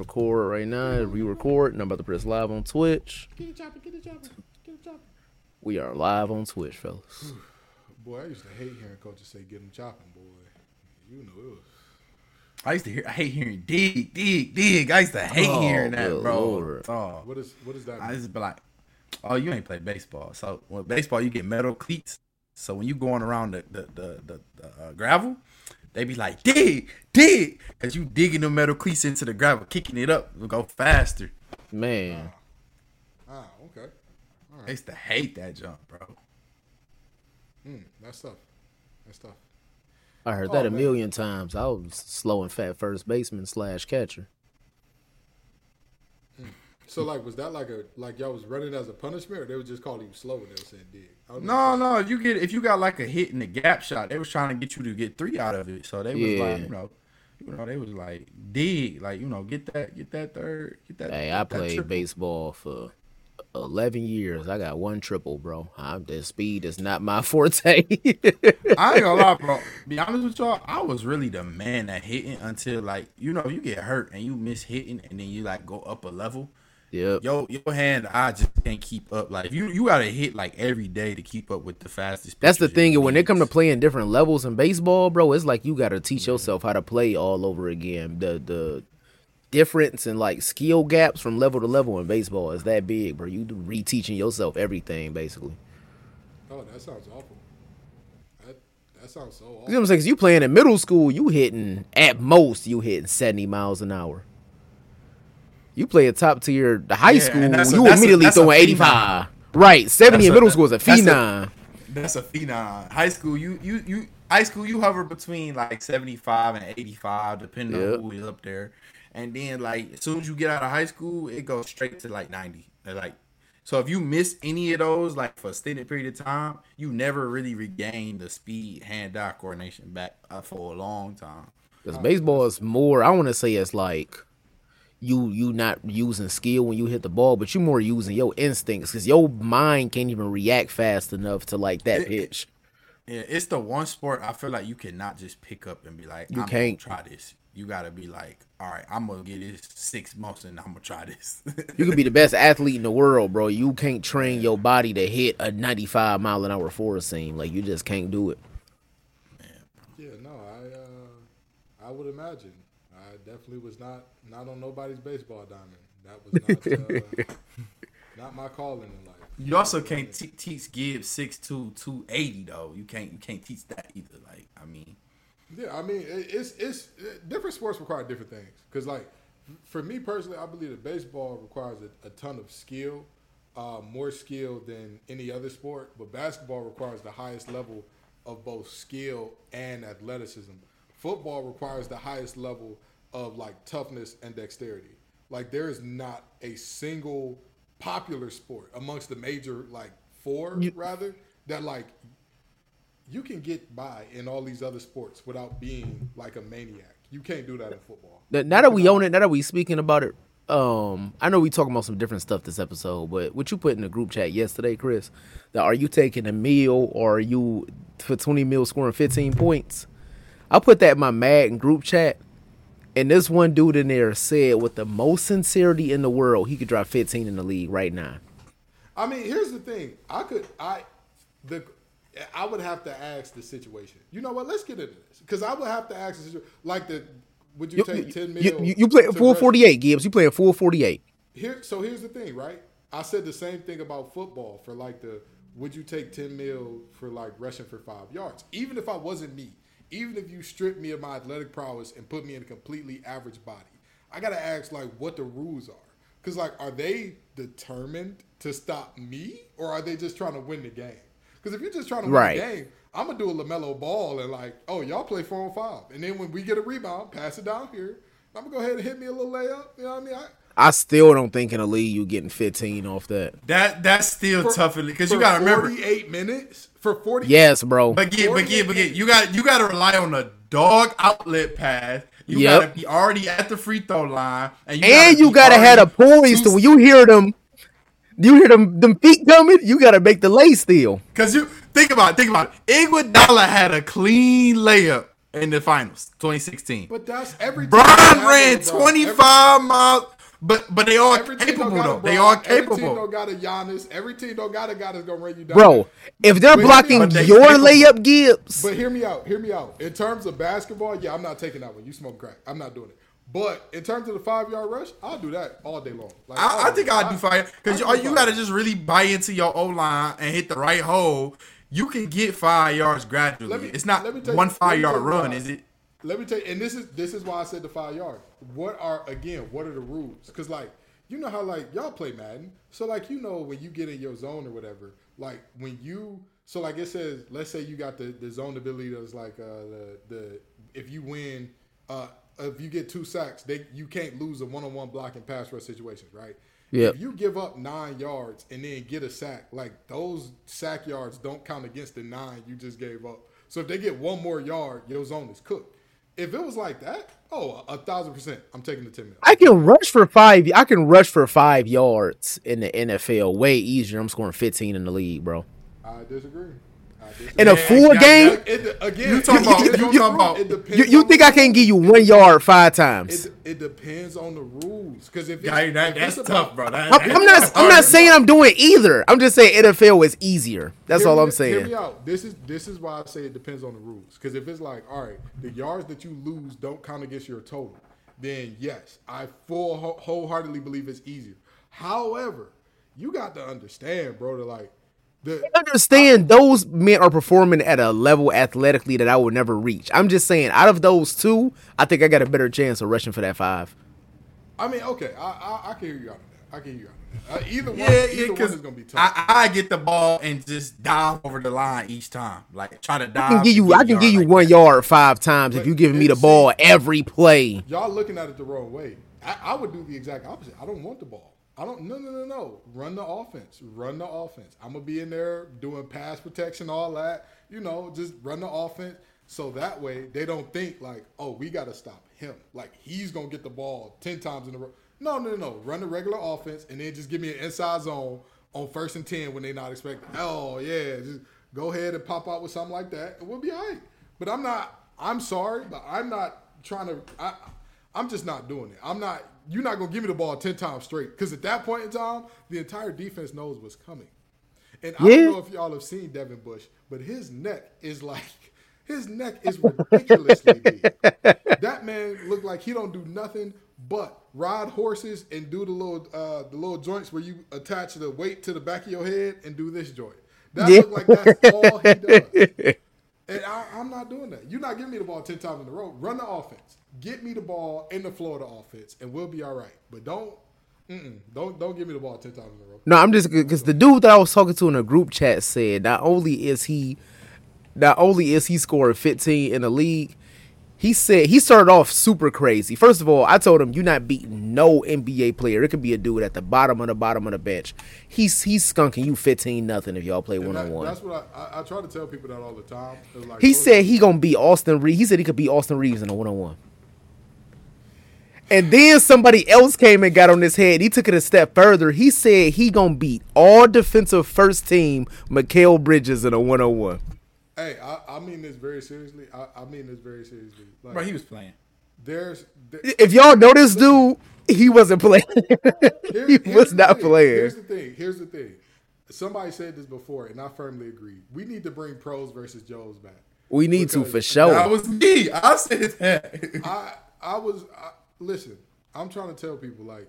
record right now. re-record, and I'm about to press live on Twitch. Get it chopping, get it chopping, get it chopping. We are live on Twitch, fellas. Boy, I used to hate hearing coaches say get them chopping, boy. You know it was. I used to hear. I hate hearing dig, dig, dig. I used to hate Oh, hearing that, good bro. Lord. Oh, What is what is that? Mean? I mean? just be like, oh, you ain't played baseball. So when baseball, you get metal cleats. So when you going around the the the, the, the uh, gravel, they be like dig, dig, cause you digging the metal cleats into the gravel, kicking it up, it'll go faster. Man, Ah, okay. I used to hate that jump, bro. Hmm, that's tough. That's tough. I heard that Oh, a man. million times. I was slow and fat first baseman slash catcher. So like, was that like a like y'all was running as a punishment, or they would just call you slow and they were saying dig? I don't know. No, no, if you get if you got like a hit in the gap shot, they was trying to get you to get three out of it. So they was Yeah. like, you know, you know, they was like dig, like you know, get that, get that third, get that. Hey, get I that played triple. baseball for 11 years. I got one triple, bro. I'm, the speed is not my forte. I ain't gonna lie, bro. Be honest with y'all, I was really the man at hitting until like you know you get hurt and you miss hitting and then you like go up a level. Yep. Yo, your hand, I just can't keep up. Like you, you gotta hit like every day to keep up with the fastest. That's the pitchers in thing. When they come to leagues. playing different levels in baseball, bro, it's like you got to teach yourself how to play all over again. The the difference in like skill gaps from level to level in baseball is that big, bro. You reteaching yourself everything basically. Oh, that sounds awful. That that sounds so awful. You know what. I'm saying? Cause you playing in middle school, you hitting at most you hitting 70 miles an hour. You play a top tier the high Yeah, school, a- you a- immediately that's a throwing 85. Right, 70 That's in a- middle school is a that's a- phenom. That's a phenom. High school, you you you high school, you hover between like seventy five and eighty five, depending Yep. on who is up there. And then like as soon as you get out of high school, it goes straight to like ninety. They're like so if you miss any of those, like for a extended period of time, you never really regain the speed hand eye coordination back uh, for a long time. Because baseball is more. I want to say it's like you you not using skill when you hit the ball, but you more using your instincts because your mind can't even react fast enough to like that It- pitch. Yeah, it's the one sport I feel like you cannot just pick up and be like, You I'm can't. try this. You gotta be like, all right, I'm gonna get this six months and I'm gonna try this. You could be the best athlete in the world, bro. You can't train your body to hit a 95 mile an hour four seam. Like you just can't do it. Yeah, no, I uh, I would imagine. I definitely was not not on nobody's baseball diamond. That was not uh, not my calling in life. You also can't te- teach Gibbs 6'2", 280 though. You can't you can't teach that either. Like I mean, Yeah, I mean, it- it's it's different sports require different things. Because like for me personally, I believe that baseball requires a, a ton of skill, uh, more skill than any other sport. But basketball requires the highest level of both skill and athleticism. Football requires the highest level of like toughness and dexterity. Like there is not a single popular sport amongst the major like four rather that like you can get by in all these other sports without being like a maniac. You can't do that in football. Now now that we own it, now that we speaking about it, um, I know we talking about some different stuff this episode, but what you put in the group chat yesterday, Chris, that are you taking a meal or are you for twenty meals scoring fifteen points? I put that in my Madden group chat, and this one dude in there said with the most sincerity in the world, he could drop fifteen in the league right now. I mean, here's the thing. I could I the I would have to ask the situation. You know what? Let's get into this because I would have to ask the situation. Like the would you, You, take ten mil? you, you play full forty eight, Gibbs. You playing full forty eight. Here, so here's the thing, right? I said the same thing about football for like the would you take 10 mil for like rushing for five yards? Even if I wasn't me, even if you strip me of my athletic prowess and put me in a completely average body, I gotta ask like what the rules are. Cause like, are they determined to stop me or are they just trying to win the game? Because if you're just trying to win Right. the game, I'm gonna do a LaMelo Ball and like, oh y'all play four on five, and then when we get a rebound, pass it down here. I'm gonna go ahead and hit me a little layup. You know what I mean? I, I still don't think in the league you getting fifteen off that. that that's still for- tough because you gotta remember. 48 minutes for 40 Yes, bro. But get, but get, but get, you got you got to rely on a dog outlet pass. You Yep. gotta be already at the free throw line, and you and you gotta have a already poise to when you hear them, you hear them them feet coming. You gotta make the lay still. Cause you think about it, think about it. Iguodala had a clean layup in the finals, 2016. But that's every. Bron ran has it, 25 miles, but but they are Every, every team don't capable got a though. They Bron. all Every team don't got a Giannis. Every team don't got a guy that's gonna run you down. Bro, if they're But hear me blocking out. They your capable. layup Gibbs, But hear me out. Hear me out. In terms of basketball, yeah, I'm not taking that one. You smoke crack. I'm not doing it. But in terms of the five yard rush, I'll do that all day long. Like, I, I think. I'd do fire because you, you got to just really buy into your O line and hit the right hole. You can get five yards gradually. Me- it's not let me tell you- one five yard run, why. is it? Let me tell you, and this is this is why I said the five yard. What are again? What are the rules? Because like you know how like y'all play Madden, so like you know when you get in your zone or whatever, like when you so like it says, let's say you got the the zone ability that's like uh the the if you win uh if you get two sacks, they you can't lose a one on one block and pass rush situations, right? Yeah. If you give up nine yards and then get a sack, like those sack yards don't count against the nine you just gave up. So if they get one more yard, your zone is cooked. If it was like that, oh, a thousand percent, I'm taking the ten minutes. I can rush for five. I can rush for five yards in the NFL way easier. I'm scoring 15 in the league, bro. I disagree. I disagree. In a Yeah, full yeah, game, It- it- again, You talking about- depends you on the talking about- you, you think I can't give you one yard five times? It, it depends on the rules because if Yeah, that, if that's it's tough, bro. That- I'm, I'm not. I'm not saying I'm doing either. I'm just saying NFL is easier. That's Hear all I'm Hear saying. me out. This is this is why I say it depends on the rules. Because if it's like, all right, the yards that you lose don't count against your total, then yes, I full wholeheartedly believe it's easier. However, you got to understand, bro, that like the Understand those men are performing at a level athletically that I would never reach. I'm just saying, out of those two, I think I got a better chance of rushing for that five. I mean, okay, I I, I can hear you out of that. I can hear you out of that. Uh, either one, Yeah, yeah, either one because is gonna be tough. I, I get the ball and just dive over the line each time, like try to dive. I can give you. I can give you like one that. yard five times if you giving me the ball every play. Y'all looking at it the wrong way. I, I would do the exact opposite. I don't want the ball. I don't. No, no, no, no. Run the offense. Run the offense. I'm gonna be in there doing pass protection, all that. You know, just run the offense. So that way they don't think like, oh, we got to stop him. Like he's gonna get the ball ten times in a row. No, no, no. Run the regular offense and then just give me an inside zone on first and ten when they're not expecting. Oh yeah, just go ahead and pop out with something like that. It will be all right. But I'm not. I'm sorry, but I'm not trying to. I, I'm just not doing it. I'm not. You're not gonna give me the ball ten times straight because at that point in time, the entire defense knows what's coming. And I don't know if y'all have seen Devin Bush, but his neck is like his neck is ridiculously big. That man looked like he don't do nothing but ride horses and do the little uh, the little joints where you attach the weight to the back of your head and do this joint. That Yeah. look like that's all he does. And I, I'm not doing that. You're not giving me the ball ten times in a row. Run the offense. Get me the ball in the flow of the offense, and we'll be all right. But don't, don't, don't give me the ball ten times in a row. No, I'm just because the dude that I was talking to in a group chat said not only is he, not only is he scoring 15 in the league, he said he started off super crazy. First of all, I told him you're not beating no NBA player. It could be a dude at the bottom of the bottom of the bench. He's he's skunking you 15 nothing if y'all play one on one. That's what I, I, I try to tell people that all the time. Like, He oh, said he gonna beat Austin Reaves. He said he could be Austin Reaves in a one on one. And then somebody else came and got on his head. He took it a step further. He said he gonna beat all defensive first team Mikal Bridges in a one on one. Hey, I, I mean this very seriously. I, I mean this very seriously. Like, Bro, he was playing. there's there, If y'all know this dude, he wasn't playing. Here- he was not thing. playing. Here's the thing. Here's the thing. Somebody said this before, and I firmly agree. We need to bring pros versus Joes back. We need to Because for That sure. was me. I said that. I I was I, listen. I'm trying to tell people like,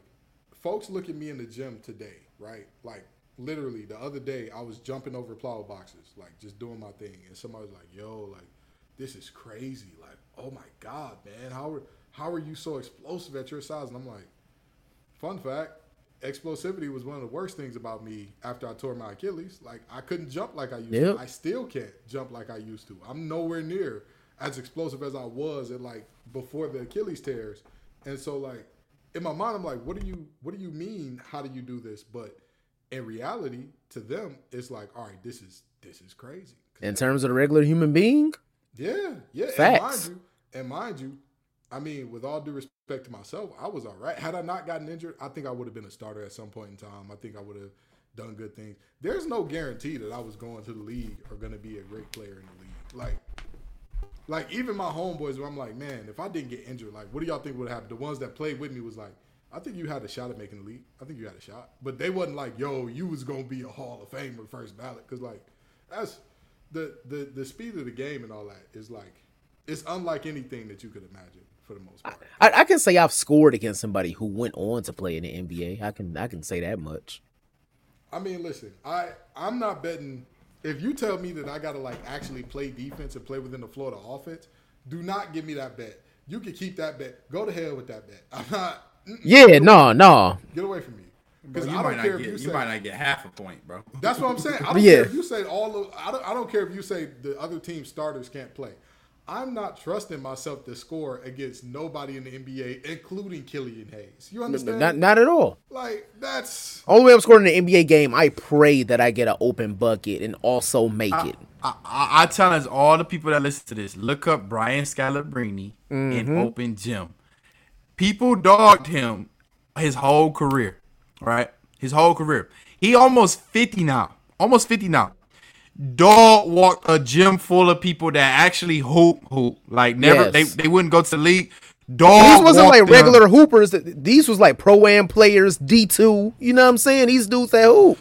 folks look at me in the gym today, right? Like literally the other day, I was jumping over plyo boxes, like just doing my thing, and somebody was like, "Yo, like this is crazy. Like, oh my god, man, how are how are you so explosive at your size?" And I'm like, fun fact. Explosivity was one of the worst things about me after I tore my Achilles. Like I couldn't jump like I used Yep. to. I still can't jump like I used to. I'm nowhere near as explosive as I was at like before the Achilles tears. And so like in my mind, I'm like, what do you what do you mean? How do you do this? But in reality, to them, it's like, all right, this is this is crazy. In terms of the regular human being, Yeah, yeah. Facts. And mind you, and mind you, I mean, with all due respect to myself, I was all right. Had I not gotten injured, I think I would have been a starter at some point in time. I think I would have done good things. There's no guarantee that I was going to the league or going to be a great player in the league. Like, Like even my homeboys, where I'm like, man, if I didn't get injured, like, what do y'all think would happen? The ones that played with me was like, I think you had a shot at making the league. I think you had a shot, but they wasn't like, yo, you was gonna be a Hall of Famer first ballot, because like, that's the the the speed of the game and all that is like, it's unlike anything that you could imagine for the most part. I, I can say I've scored against somebody who went on to play in the NBA. I can I can say that much. I mean, listen, I I'm not betting. If you tell me that I gotta like actually play defense and play within the Florida offense, do not give me that bet. You can keep that bet. Go to hell with that bet. I'm not. Yeah, no, no. Get away from me. Because you I might don't not care get if you, you say. might not get half a point, bro. That's what I'm saying. I don't Yeah. care if you say all of. I don't, I don't care if you say the other team starters can't play. I'm not trusting myself to score against nobody in the NBA, including Killian Hayes. You understand? Not not at all. like that's Only way I'm scoring in the NBA game, I pray that I get an open bucket and also make it. I, I, I challenge all the people that listen to this: look up Brian Scalabrine in mm-hmm. open gym. People dogged him his whole career, right? His whole career. He almost fifty now. Almost fifty now. Dog walked a gym full of people that actually hoop hoop. Like never, Yes. they they wouldn't go to the league. Dog. These wasn't like them. regular hoopers. These was like pro am players, D two. You know what I'm saying? These dudes that hoop.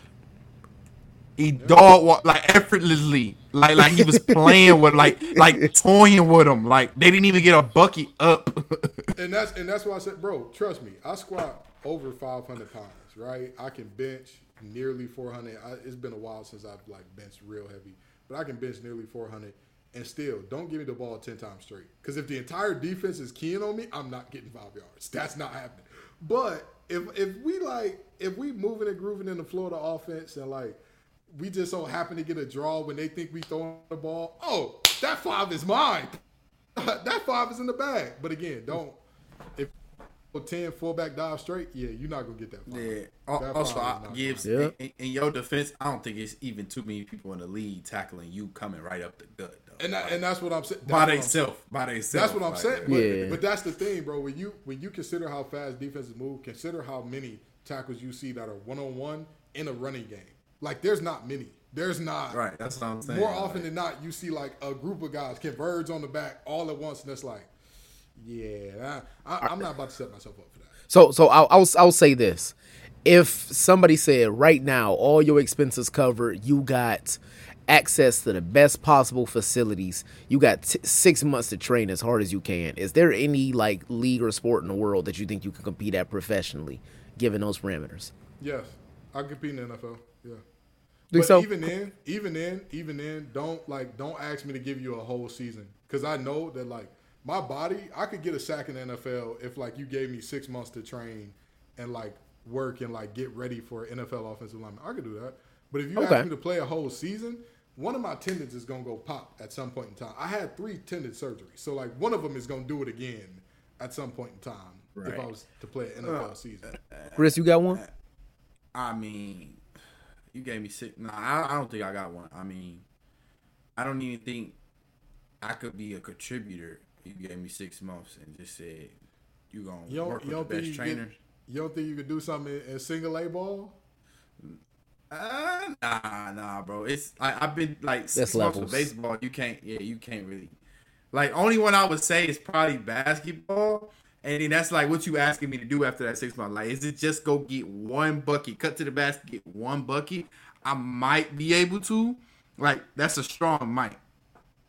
He dog walked like effortlessly, like like he was playing with like like toying with him. Like they didn't even get a bucket up. and that's and that's why I said, bro, trust me, I squat over 500 pounds, right? I can bench nearly four hundred. It's been a while since I've like benched real heavy, but I can bench nearly 400. And still, don't give me the ball 10 times straight. Because if the entire defense is keying on me, I'm not getting five yards. That's not happening. But if if we like if we moving and grooving in the Florida offense and like we just so happen to get a draw when they think we throwing the ball, oh, that five is mine. that five is in the bag. But again, don't if 10 fullback dive straight, yeah, you're not gonna get that five. Yeah. That Also, five I, Gibbs, Yeah. in, in your defense, I don't think it's even too many people in the league tackling you coming right up the gut. Though. And that, and that's what I'm saying. by themselves, by themselves. That's what I'm like, saying. But, Yeah. but that's the thing, bro. When you when you consider how fast defenses move, consider how many tackles you see that are one on one in a running game. Like there's not many. There's not. Right. That's what I'm saying. More like, often than not, you see like a group of guys converge on the back all at once, and it's like, yeah, I, I, I'm not about to set myself up for that. So so I'll, I'll I'll say this: if somebody said right now all your expenses covered, you got access to the best possible facilities, you got t- six months to train as hard as you can. Is there any like league or sport in the world that you think you can compete at professionally, given those parameters? Yes, I compete in the NFL. Yeah. Think but so? even then, even then, even then, don't like don't ask me to give you a whole season because I know that like my body, I could get a sack in the NFL if like you gave me six months to train and like work and like get ready for NFL offensive lineman. I could do that. But if you Okay. ask me to play a whole season, one of my tendons is gonna go pop at some point in time. I had three tendon surgeries, so like one of them is gonna do it again at some point in time if I was to play an NFL uh, season. Uh, Chris, you got one? Uh, I mean, you gave me six. Nah, I, I don't think I got one. I mean, I don't even think I could be a contributor. You gave me six months and just said you gonna You work you with don't the best you, get, trainers. you don't think you could do something in, in single A ball? Uh, nah, nah, bro. It's I, I've been like six months levels. with baseball. You can't, yeah, you can't really. Like only one I would say is probably basketball, and then that's like what you asking me to do after that six month. Like, is it just go get one bucket, cut to the basket, get one bucket? I might be able to. Like that's a strong might.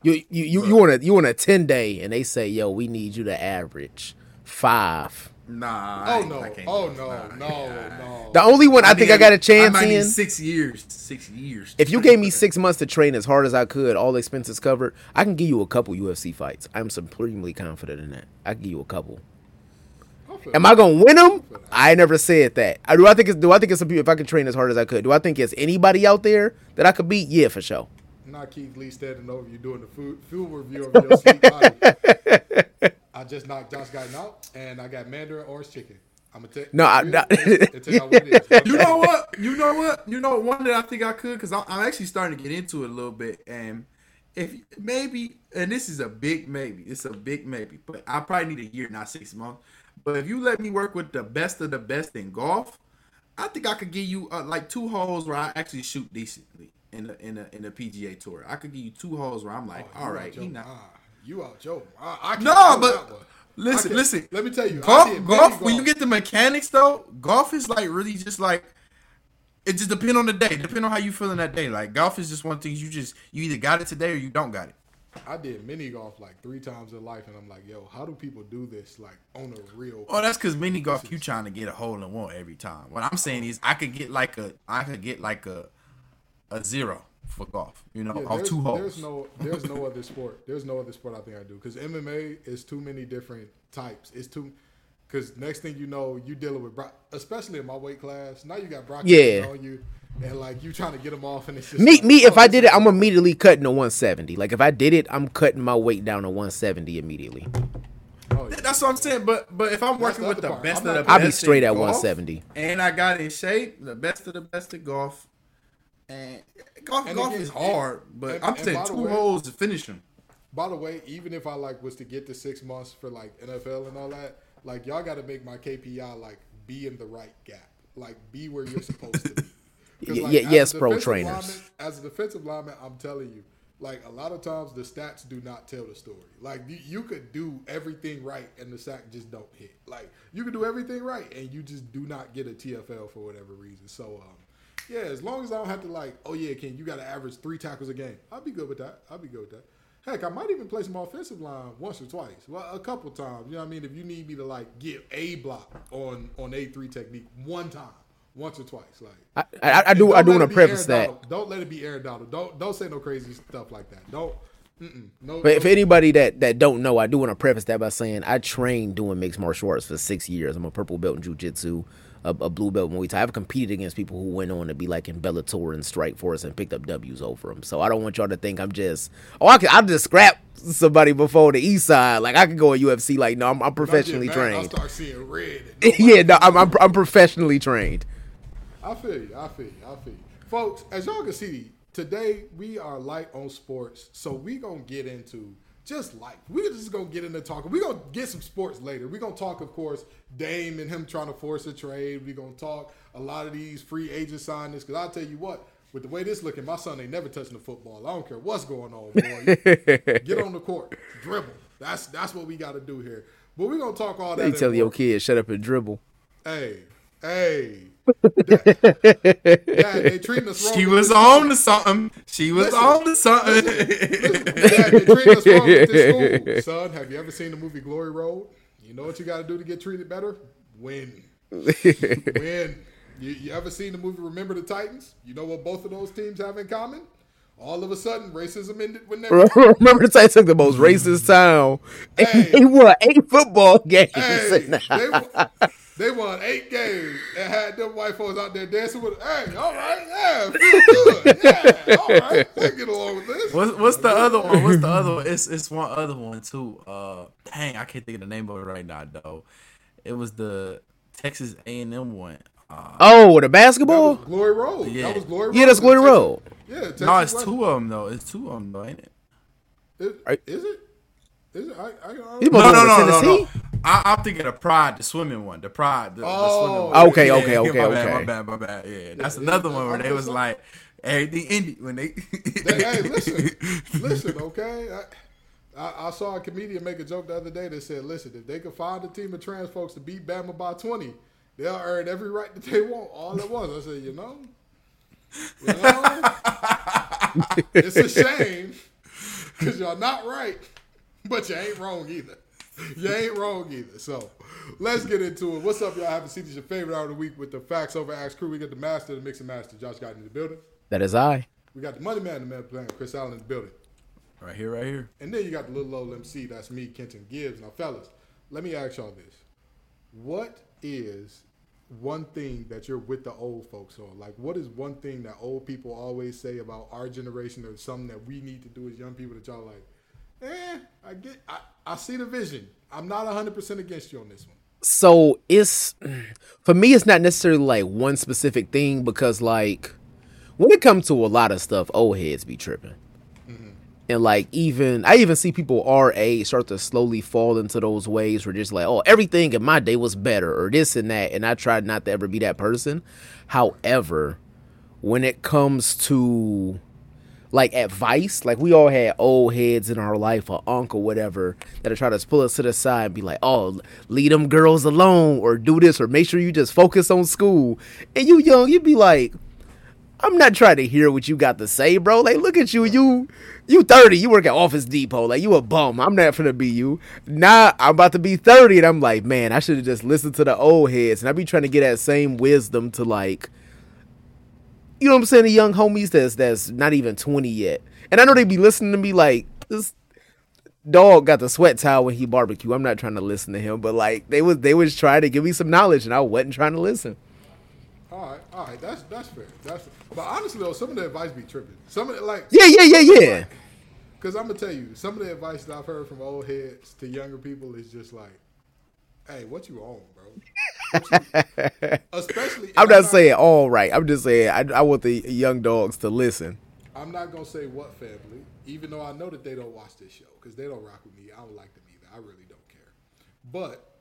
You you you, you want a you want a ten day, and they say, yo, we need you to average five. Nah. Oh ain't- no! I can't Oh do it. No! Nah, No! nah. No! The only one I, think I got a chance I might need in. six years. Six years. If you gave me six months to train as hard as I could, all expenses covered, I can give you a couple UFC fights. I'm supremely confident in that. I can give you a couple. I feel Am I gonna win them? I never said that. I do. I think it's. Do I think it's some people? If I could train as hard as I could, do I think it's anybody out there that I could beat? Yeah, for sure. not Keith Lee standing over you doing the food, fuel review of your sleep body. I just knocked Josh Guyton out, and I got Mandarin orange chicken. I'm gonna take No, I- and no. tell you what you know what? You know what? You know one that I think I could because I'm, I'm actually starting to get into it a little bit. And if maybe, and this is a big maybe, it's a big maybe, but I probably need a year, not six months. But if you let me work with the best of the best in golf, I think I could give you uh, like two holes where I actually shoot decently in the in the in the PGA Tour. I could give you two holes where I'm like, all right, You all out right, he not. You out, Joe? I, I can't No, but listen, listen. Let me tell you, I golf, golf. When you get the mechanics though, golf is like really just like it just depend on the day, depend on how you feeling that day. Like golf is just one thing you just you either got it today or you don't got it. I did mini golf like three times in life, and I'm like, yo, how do people do this like on a real? Oh, that's because mini golf you trying to get a hole in one every time. What I'm saying is I could get like a I could get like a a zero for golf. You know, Yeah, on there's, two holes. there's no there's no other sport. There's no other sport I think I do because MMA is too many different types. It's too because next thing you know, you dealing with Brock, especially in my weight class. Now you got Brock Yeah. on you, and like you trying to get them off, and it's just Me, like, me. If oh, I did it, I'm immediately cutting to 170. Like if I did it, I'm cutting my weight down to 170 immediately. oh, yeah. That's what I'm saying. But but if I'm working the with the part. best I'm of the not- best, I'll be straight at golf, 170. and I got in shape, the best of the best at golf. And golf, And golf again, is hard, but and- I'm saying two way- holes to finish them. By the way, even if I like was to get to six months for like NFL and all that, like y'all got to make my KPI like be in the right gap, like be where you're supposed to be. Like, yes, pro trainers. lineman- as a defensive lineman, I'm telling you, like a lot of times the stats do not tell the story. Like you, you could do everything right and the sack just don't hit. Like you could do everything right and you just do not get a TFL for whatever reason. So um, yeah, as long as I don't have to like, oh yeah, Ken, you got to average three tackles a game. I'll be good with that. I'll be good with that. Heck, I might even play some offensive line once or twice. Well, a couple times. You know what I mean? If you need me to like get a block on on a three technique one time, once or twice, like I, I, I do. I do want to preface that. Donald. Don't let it be Aaron Donald. Don't don't say no crazy stuff like that. Don't. No. But if anybody that that don't know, I do want to preface that by saying I trained doing mixed martial arts for six years. I'm a purple belt in jujitsu, a, a blue belt in Muay Thai. I've competed against people who went on to be like in Bellator and Strikeforce and picked up W's over them. So I don't want y'all to think I'm just oh I can I'll just scrap somebody before the East Side. Like I could go at UFC. Like no, I'm, I'm I professionally trained. start seeing red. yeah, no, I'm, I'm I'm professionally trained. I feel you. I feel you. I feel you. Folks, as y'all can see, today we are light on sports, so we gonna get into just life. We're just gonna get into talking. We're gonna get some sports later. We're gonna talk, of course, Dame and him trying to force a trade. We're gonna talk a lot of these free agent signings. Because I'll tell you what, with the way this looking, my son ain't never touching the football. I don't care what's going on, boy. get on the court. Dribble. That's that's what we gotta do here. But we're gonna talk all that. They tell your kid shut up and dribble. Hey, hey. Dad, they treating us wrong. She was on to something. She was Listen, on to something. Dad, they treating us wrong with this school. Son, have you ever seen the movie Glory Road? You know what you got to do to get treated better? Win. Win. You, you ever seen the movie Remember the Titans? You know what both of those teams have in common? All of a sudden, racism ended when they Remember the Titans took the most racist town. Hey. they won eight football games. Hey, they, won- eight games and had them white folks out there dancing with. Hey, all right, yeah, feel good, yeah, all right, I get along with this. What's, what's the other one? What's the other one? It's it's one other one too. Uh, dang, I can't think of the name of it right now though. It was the Texas A and M one. Uh, Oh, the basketball? Glory Road. Yeah. That was Glory Road. Yeah, that's Glory Texas- Road. Yeah, Texas no, it's West- two of them though. It's two of them though, ain't it? Is, is it? Is it? I, I, I don't You know. No, no, no, no, no. I, I'm thinking of Pride, the swimming one. The Pride, the, the Oh, swimming one. Okay, okay, okay, my Bad, my bad, my bad. Yeah, that's Yeah, another yeah, one where I'm they was like everything ended when they. Hey, hey, listen, listen, okay. I, I, I saw a comedian make a joke the other day that said, "Listen, if they could find a team of trans folks to beat Bama by twenty, they'll earn every right that they want all at once." I said, "You know, you know, it's a shame because y'all not right, but you ain't wrong either. You ain't wrong either." So. Let's get into it. What's up, y'all? Haven't seen this your favorite hour of the week with the Facts Over Axe crew. We got the master, the mixing master, Josh got in the building. That is I. We got the money man, the man playing, Chris Allen in the building. right here, right here. And then you got the little old MC, that's me, Kenton Gibbs. Now, fellas, let me ask y'all this. What is one thing that you're with the old folks on? Like, what is one thing that old people always say about our generation or something that we need to do as young people that y'all like, eh, I get, I, I see the vision. I'm not 100% against you on this one. So it's for me, it's not necessarily like one specific thing because like when it comes to a lot of stuff, old heads be tripping. And like even I even see people our age start to slowly fall into those ways where just like, oh, everything in my day was better or this and that. And I tried not to ever be that person. However, when it comes to like advice. Like we all had old heads in our life, or uncle, whatever, that'll try to pull us to the side and be like, "Oh, leave them girls alone, or do this, or make sure you just focus on school." And you young, you'd be like, "I'm not trying to hear what you got to say, bro. Like, look at you, you." You 30, you work at Office Depot, like you a bum. I'm not gonna be you. Now I'm about to be 30, and I'm like, man, I should have just listened to the old heads, and I be trying to get that same wisdom to like you know what I'm saying, the young homies that's that's not even 20 yet. And I know they be listening to me like this dog got the sweat towel when he barbecue. I'm not trying to listen to him, but like they was they was trying to give me some knowledge and I wasn't trying to listen. All right, all right, that's that's fair. That's but honestly though, some of the advice be tripping. Some of it like Yeah, yeah, yeah, yeah. Because I'm gonna tell you, some of the advice that I've heard from old heads to younger people is just like, "Hey, what you on, bro?" Especially, I'm not saying all right. I'm just saying I, I want the young dogs to listen. I'm not gonna say what family, even though I know that they don't watch this show because they don't rock with me. I don't like them either. I really don't care. But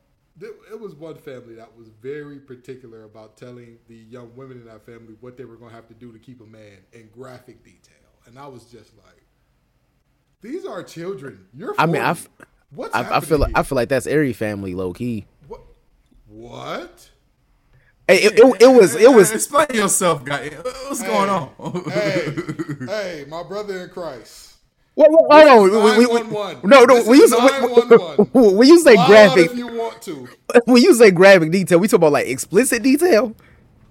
it was one family that was very particular about telling the young women in that family what they were gonna have to do to keep a man in graphic detail, and I was just like, "These are children. You're." 40. I mean, I, f- What's I, I happening feel like? I feel like that's every family low key. What? What? Hey, it, it, it was it was Explain yourself, guy. What's going on? hey, hey, my brother in Christ. Wait, wait, hold on. We- we- we- No, no. This When you, is say, 911. when you say Wild graphic, if you want to. when you say graphic detail, we talk about like explicit detail.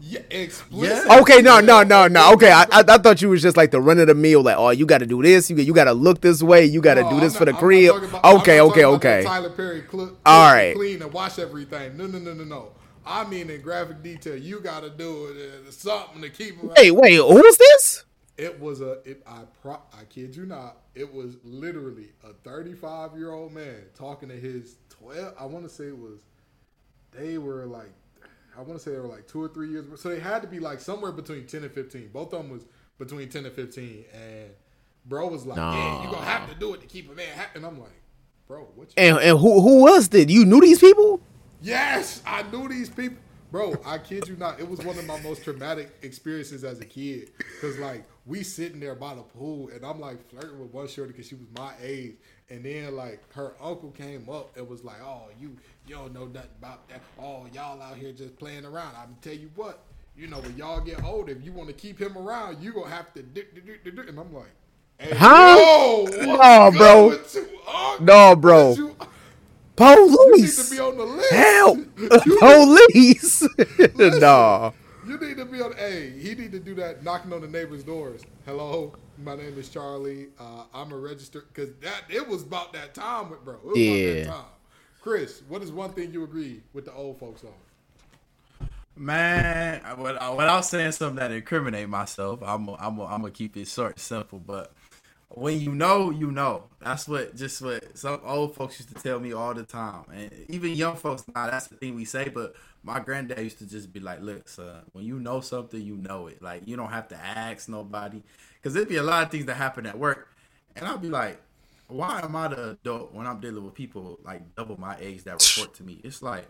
Yeah, explicit. Yeah. Okay, no, no, no, no. Okay, I, I, I thought you was just like the run of the meal. Like, oh, you got to do this. You you got to look this way. You got to No, do this not- for the I'm crib. about- Okay, okay, talking about that okay. Tyler Perry cl- All right. clean and wash everything. No, no, no, no, no. I mean, in graphic detail, you got to do it. uh, something to keep. Wait, wait. Who was this? It was a. It, I pro. I kid you not. It was literally a 35 year old man talking to his 12. I want to say it was. They were like. I want to say they were like two or three years. So they had to be like somewhere between 10 and 15. Both of them was between 10 and 15. And bro was like, "Yeah, you gonna have to do it to keep a man happy." And I'm like, "Bro, what?" You And and who who was it? You knew these people? Yes, I knew these people. Bro, I kid you not. It was one of my most traumatic experiences as a kid. Cause like we sitting there by the pool, and I'm like flirting with one shorty because she was my age, and then like her uncle came up and was like, "Oh, you you don't know nothing about that. Oh, y'all out here just playing around. I'm tell you what, you know when y'all get older, if you want to keep him around, you gonna have to." Do, do, do, do, do. And I'm like, hey, Huh? yo, No, bro. you, Unc? No, bro. What you- Police. You need to be on the list. Help! You- Police. no. You need to be on. Hey, he need to do that. Knocking on the neighbors' doors. Hello, my name is Charlie. Uh, I'm a registered because that it was about that time with bro. It was Yeah. about that time. Chris, what is one thing you agree with the old folks on? Man, without, without saying something that incriminate myself, I'm i I'm i I'm gonna keep it short and simple. But when you know, you know. That's what just what some old folks used to tell me all the time, and even young folks now. That's the thing we say. But my granddad used to just be like, "Look, son, when you know something, you know it. Like you don't have to ask nobody, because there'd be a lot of things that happen at work, and I'll be like." Why am I the adult when I'm dealing with people like double my age that report to me? It's like,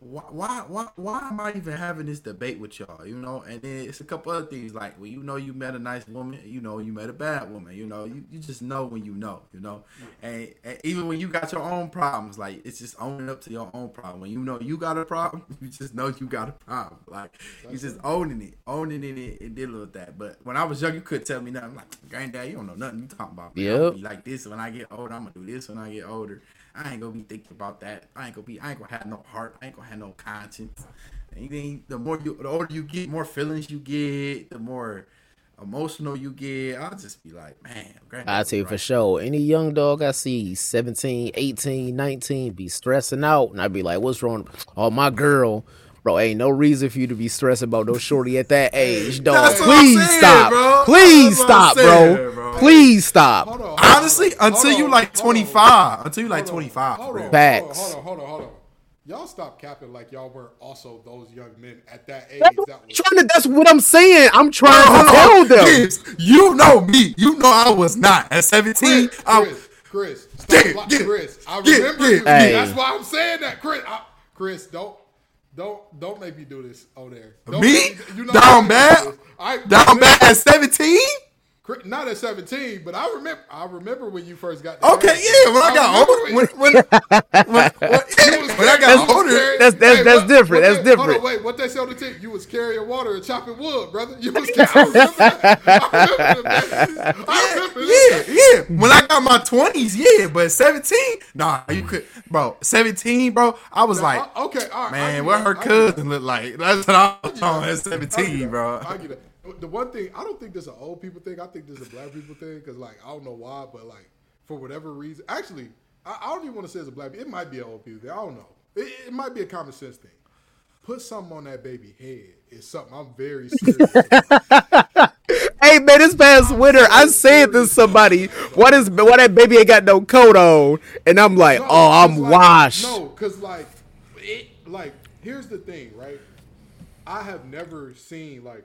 why, why, why, why am I even having this debate with y'all? You know, and then it's a couple other things like when you know you met a nice woman, you know you met a bad woman. You know, you, you just know when you know, you know, and, and even when you got your own problems, like it's just owning up to your own problem. When you know you got a problem, you just know you got a problem. Like you just owning it, owning it, and dealing with that. But when I was young, you couldn't tell me nothing. I'm like, granddad, you don't know nothing you talking about. man. Yep. like this when I get older. I'm gonna do this when I get older. I ain't gonna be thinking about that. I ain't gonna be. I ain't gonna have no heart. I ain't gonna have no conscience. And then the more you, the older you get, more feelings you get, the more emotional you get. I'll just be like, man, I tell you for sure, any young dog I see, 17, 18, 19, be stressing out. And I'd be like, what's wrong? Oh, my girl. Bro, ain't no reason for you to be stressing about no shorty at that age, dog. That's what I'm Please saying, stop. bro. Please That's stop, bro. saying, bro. Please stop. Hold on. hold Honestly, on, until you like 25, until you like hold on, 25, Hold on. Facts. Hold on, hold on, hold on. Y'all stop capping like y'all weren't also those young men at that age. That's That I'm was trying to, that's what I'm saying. I'm trying Hold to tell them. Gibbs, you know me. You know I was not at 17. Chris, I, Chris, Chris, stop Get- li- get- Chris. I get- remember get- you. Hey. That's why I'm saying that, Chris. I, Chris, don't, don't, don't make me do this over there. Don't me you know down do bad. I, down bad at 17. Not at 17, but I remember. I remember when you first got. Okay, yeah. When I, got older, when, when, when, when, when I got older, that's that's hey, that's what, different. What that's they, different. On, wait, what they on the tip? You was carrying water and chopping wood, brother. You was. I remember that. I remember that. I remember yeah, yeah, yeah. When I got my 20s, yeah, but 17, nah, you could, bro. 17, bro. I was like, uh, okay, all right. Man, what her cousin look like? That's what I was on at 17, bro. I get it the one thing I don't think this is an old people thing. I think this is a black people thing because like I don't know why, but like for whatever reason, actually I, I don't even want to say it's a black. It might be an old people thing. I don't know. It, it might be a common sense thing. Put something on that baby head is something I'm very serious. hey man, this past winter I said to somebody, "What is why that baby ain't got no coat on?" And I'm like, no, "Oh, I'm like, washed." No, because like, it, like here's the thing, right? I have never seen like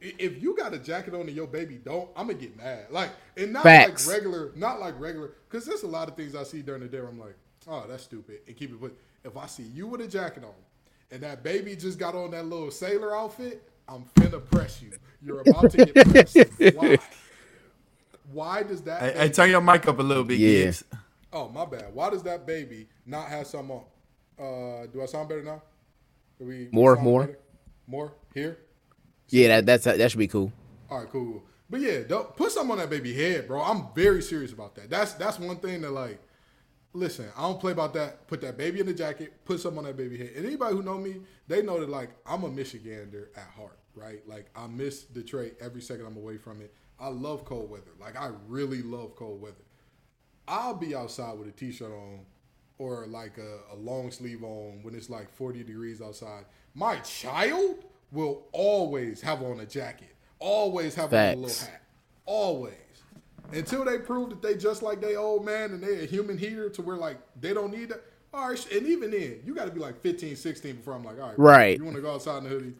if you got a jacket on and your baby don't, I'm gonna get mad. Like, and not Facts. like regular, not like regular, because there's a lot of things I see during the day. Where I'm like, oh, that's stupid, and keep it. But if I see you with a jacket on, and that baby just got on that little sailor outfit, I'm finna press you. You're about to get pressed. Why? Why does that? Hey, hey, turn your mic up a little bit. Yes. Yeah. Oh my bad. Why does that baby not have some on? Uh, do I sound better now? we more, more, better? more here. Yeah, that that's that should be cool. All right, cool. But yeah, don't put something on that baby head, bro. I'm very serious about that. That's that's one thing that like, listen, I don't play about that. Put that baby in the jacket. Put something on that baby head. And anybody who know me, they know that like I'm a Michigander at heart, right? Like I miss Detroit every second I'm away from it. I love cold weather. Like I really love cold weather. I'll be outside with a t-shirt on or like a, a long sleeve on when it's like 40 degrees outside. My child will always have on a jacket, always have Facts. on a little hat, always. Until they prove that they just like they old man and they a human heater to where like they don't need that. All right, and even then, you got to be like 15, 16 before I'm like, all right, right. You want to go outside in the hoodie,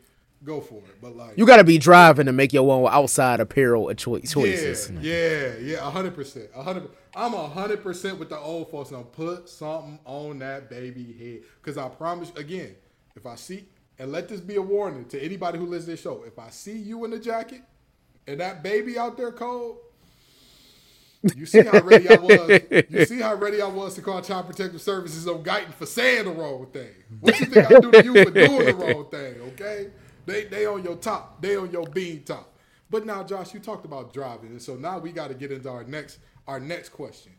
go for it. But like, you got to be driving to make your own outside apparel choices. Yeah, yeah, yeah, hundred percent, hundred. I'm hundred percent with the old folks. Now put something on that baby head, because I promise. Again, if I see and let this be a warning to anybody who listens to this show. If I see you in the jacket and that baby out there cold, you see how ready I was. You see how ready I was to call Child Protective Services on Guyton for saying the wrong thing. What you think I do to you for doing the wrong thing? Okay, they they on your top. They on your bean top. But now, Josh, you talked about driving, and so now we got to get into our next our next question.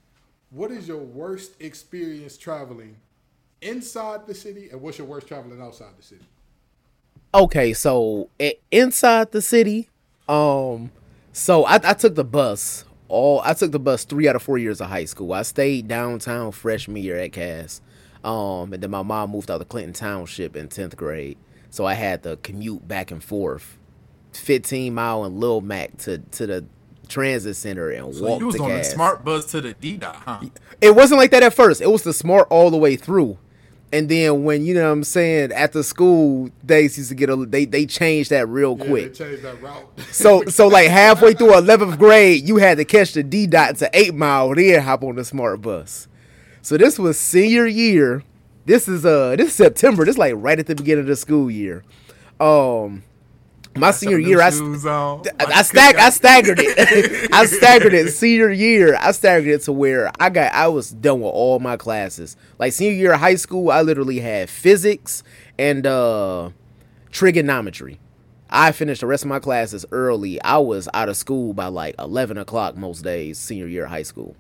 What is your worst experience traveling inside the city, and what's your worst traveling outside the city? Okay, so inside the city, um, so I, I took the bus. All I took the bus three out of four years of high school. I stayed downtown freshman year at Cass, um, and then my mom moved out to Clinton Township in tenth grade, so I had to commute back and forth, fifteen mile in Little Mack to to the transit center and walk. so walk you was on the smart bus to the D dot, huh? It wasn't like that at first. It was the smart all the way through. And then when you know what I'm saying after school days used to get a they they changed that real yeah, quick. They changed that route. so so like halfway through eleventh grade, you had to catch the D dot to eight mile, then hop on the smart bus. So this was senior year. This is uh this is September. This is like right at the beginning of the school year. Um my senior year, I, I, stag, I staggered it. I staggered it. Senior year, I staggered it to where I got, I was done with all my classes. Like senior year of high school, I literally had physics and uh, trigonometry. I finished the rest of my classes early. I was out of school by like eleven o'clock most days. Senior year of high school.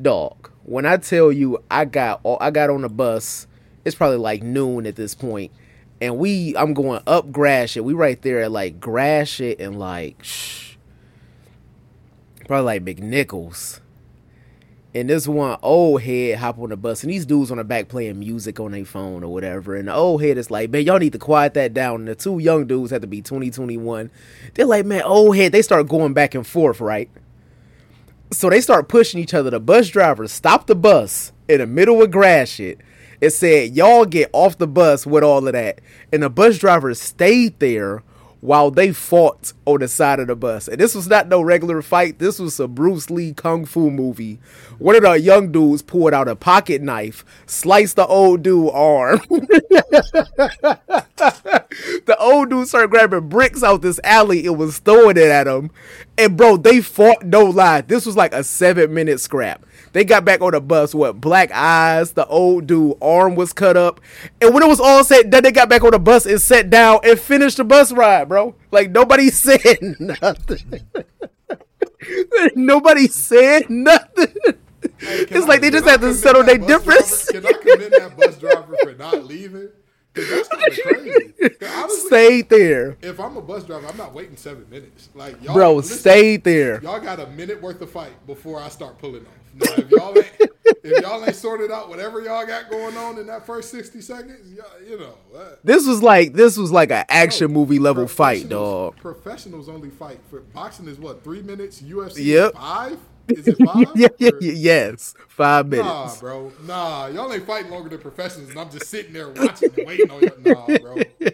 Dog, when I tell you, I got, I got on the bus. It's probably like noon at this point and we I'm going up Gratiot. We right there at like Gratiot and like shh, probably like McNichols. And this one old head hop on the bus, and these dudes on the back playing music on their phone or whatever. And the old head is like, man, y'all need to quiet that down. And the two young dudes have to be 20, 21. They're like, man, old head. They start going back and forth, right? So they start pushing each other. The bus driver stopped the bus in the middle of Gratiot it said, y'all get off the bus with all of that. And the bus driver stayed there while they fought on the side of the bus. And this was not no regular fight. This was a Bruce Lee kung fu movie. One of the young dudes pulled out a pocket knife, sliced the old dude arm. the old dude started grabbing bricks out this alley and was throwing it at him. And bro, they fought no lie. This was like a seven minute scrap. They got back on the bus with black eyes. The old dude arm was cut up, and when it was all said, then they got back on the bus and sat down and finished the bus ride, bro. Like nobody said nothing. nobody said nothing. Hey, it's I- like they just I had to settle their difference. driver- Can I commend that bus driver for not leaving? Because that's crazy. Honestly, Stayed there, if I'm a bus driver, I'm not waiting seven minutes. Like y'all, bro. listen, Stayed there. Y'all got a minute worth of fight before I start pulling off. Now, if y'all ain't, if y'all ain't sorted out whatever y'all got going on in that first sixty seconds, y'all, you know. Uh, This was like this was like an action movie level fight, dog. Professionals only fight for boxing is what three minutes. UFC Yep. five. Is it five? yeah, yeah, yeah, yes, five minutes. Nah, bro. Nah, y'all ain't fighting longer than professionals, and I'm just sitting there watching and waiting on you. Nah, bro.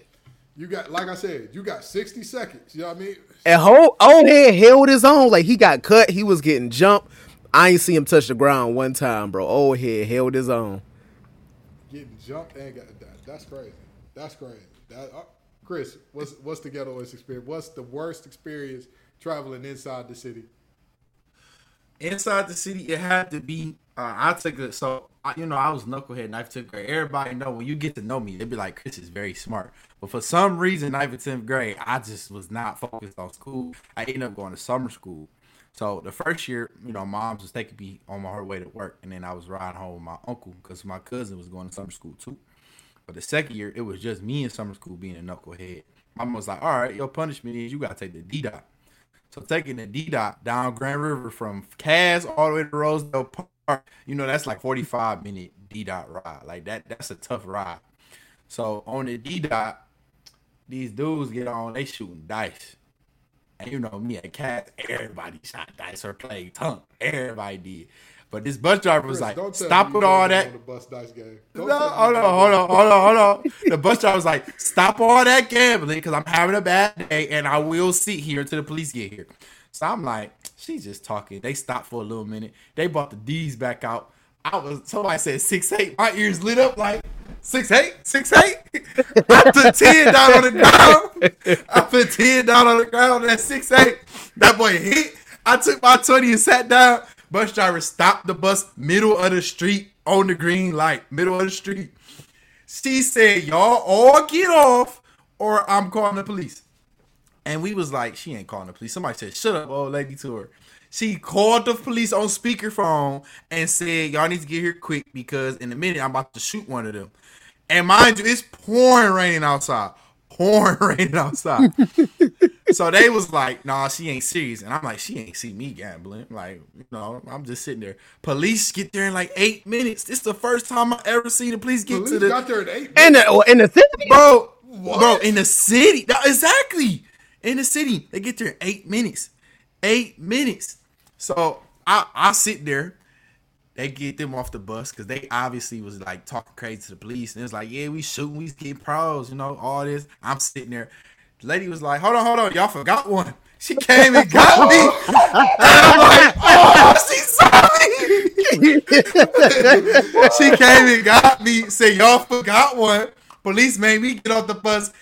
You got, like I said, you got 60 seconds. You know what I mean? And whole old head held his own. Like he got cut. He was getting jumped. I ain't see him touch the ground one time, bro. Old head held his own. Getting jumped and got that. That's crazy. That's crazy. That, uh, Chris, what's what's the ghettoest experience? What's the worst experience traveling inside the city? inside the city, it had to be. Uh, I took it. So I, you know, I was knucklehead ninth tenth grade. Everybody know when you get to know me, they'd be like, "Chris is very smart." But for some reason, ninth and tenth grade, I just was not focused on school. I ended up going to summer school. So the first year, you know, mom's was taking me on my her way to work, and then I was riding home with my uncle because my cousin was going to summer school too. But the second year, it was just me in summer school being a knucklehead. Mom was like, "All right, your punishment is you gotta take the D dot." So taking the D dot down Grand River from Cass all the way to Rosedale Park, you know that's like forty five minute D dot ride. Like that, that's a tough ride. So on the D dot, these dudes get on, they shooting dice. And you know me at Cass, everybody shot dice or played tonk. Everybody did. But this bus driver was Chris, like, "Stop with all that." The bus dice game. No, Don't hold on, hold on, hold on, hold on. The bus driver was like, "Stop all that gambling, because I'm having a bad day, and I will sit here until the police get here." So I'm like, "She's just talking." They stopped for a little minute. They brought the D's back out. I was somebody said six eight. My ears lit up like six eight, six eight. I put ten down on the ground. I put ten down on the ground. That six eight. That boy hit. I took my twenty and sat down. Bus driver stopped the bus middle of the street on the green light, middle of the street. She said, "Y'all all get off, or I'm calling the police." And we was like, "She ain't calling the police." Somebody said, "Shut up, old lady," to her. She called the police on speakerphone and said, "Y'all need to get here quick because in a minute I'm about to shoot one of them." And mind you, it's pouring raining outside, pouring raining outside. so they was like, "Nah, she ain't serious," and I'm like, "She ain't see me gambling." Like, you know, I'm just sitting there. Police get there in like eight minutes. This is the first time I ever seen the police get Police to the got there at eight. And the, oh, in the city, bro, What? bro, in the city. That- exactly. In the city. They get there in eight minutes. Eight minutes. So I I sit there. They get them off the bus because they obviously was like talking crazy to the police. And it's like, yeah, we shooting, we getting pros, you know, all this. I'm sitting there. The lady was like, hold on, hold on, y'all forgot one. She came and got me. And I'm like, oh, she saw me. she came and got me. Said y'all forgot one. Police made me get off the bus,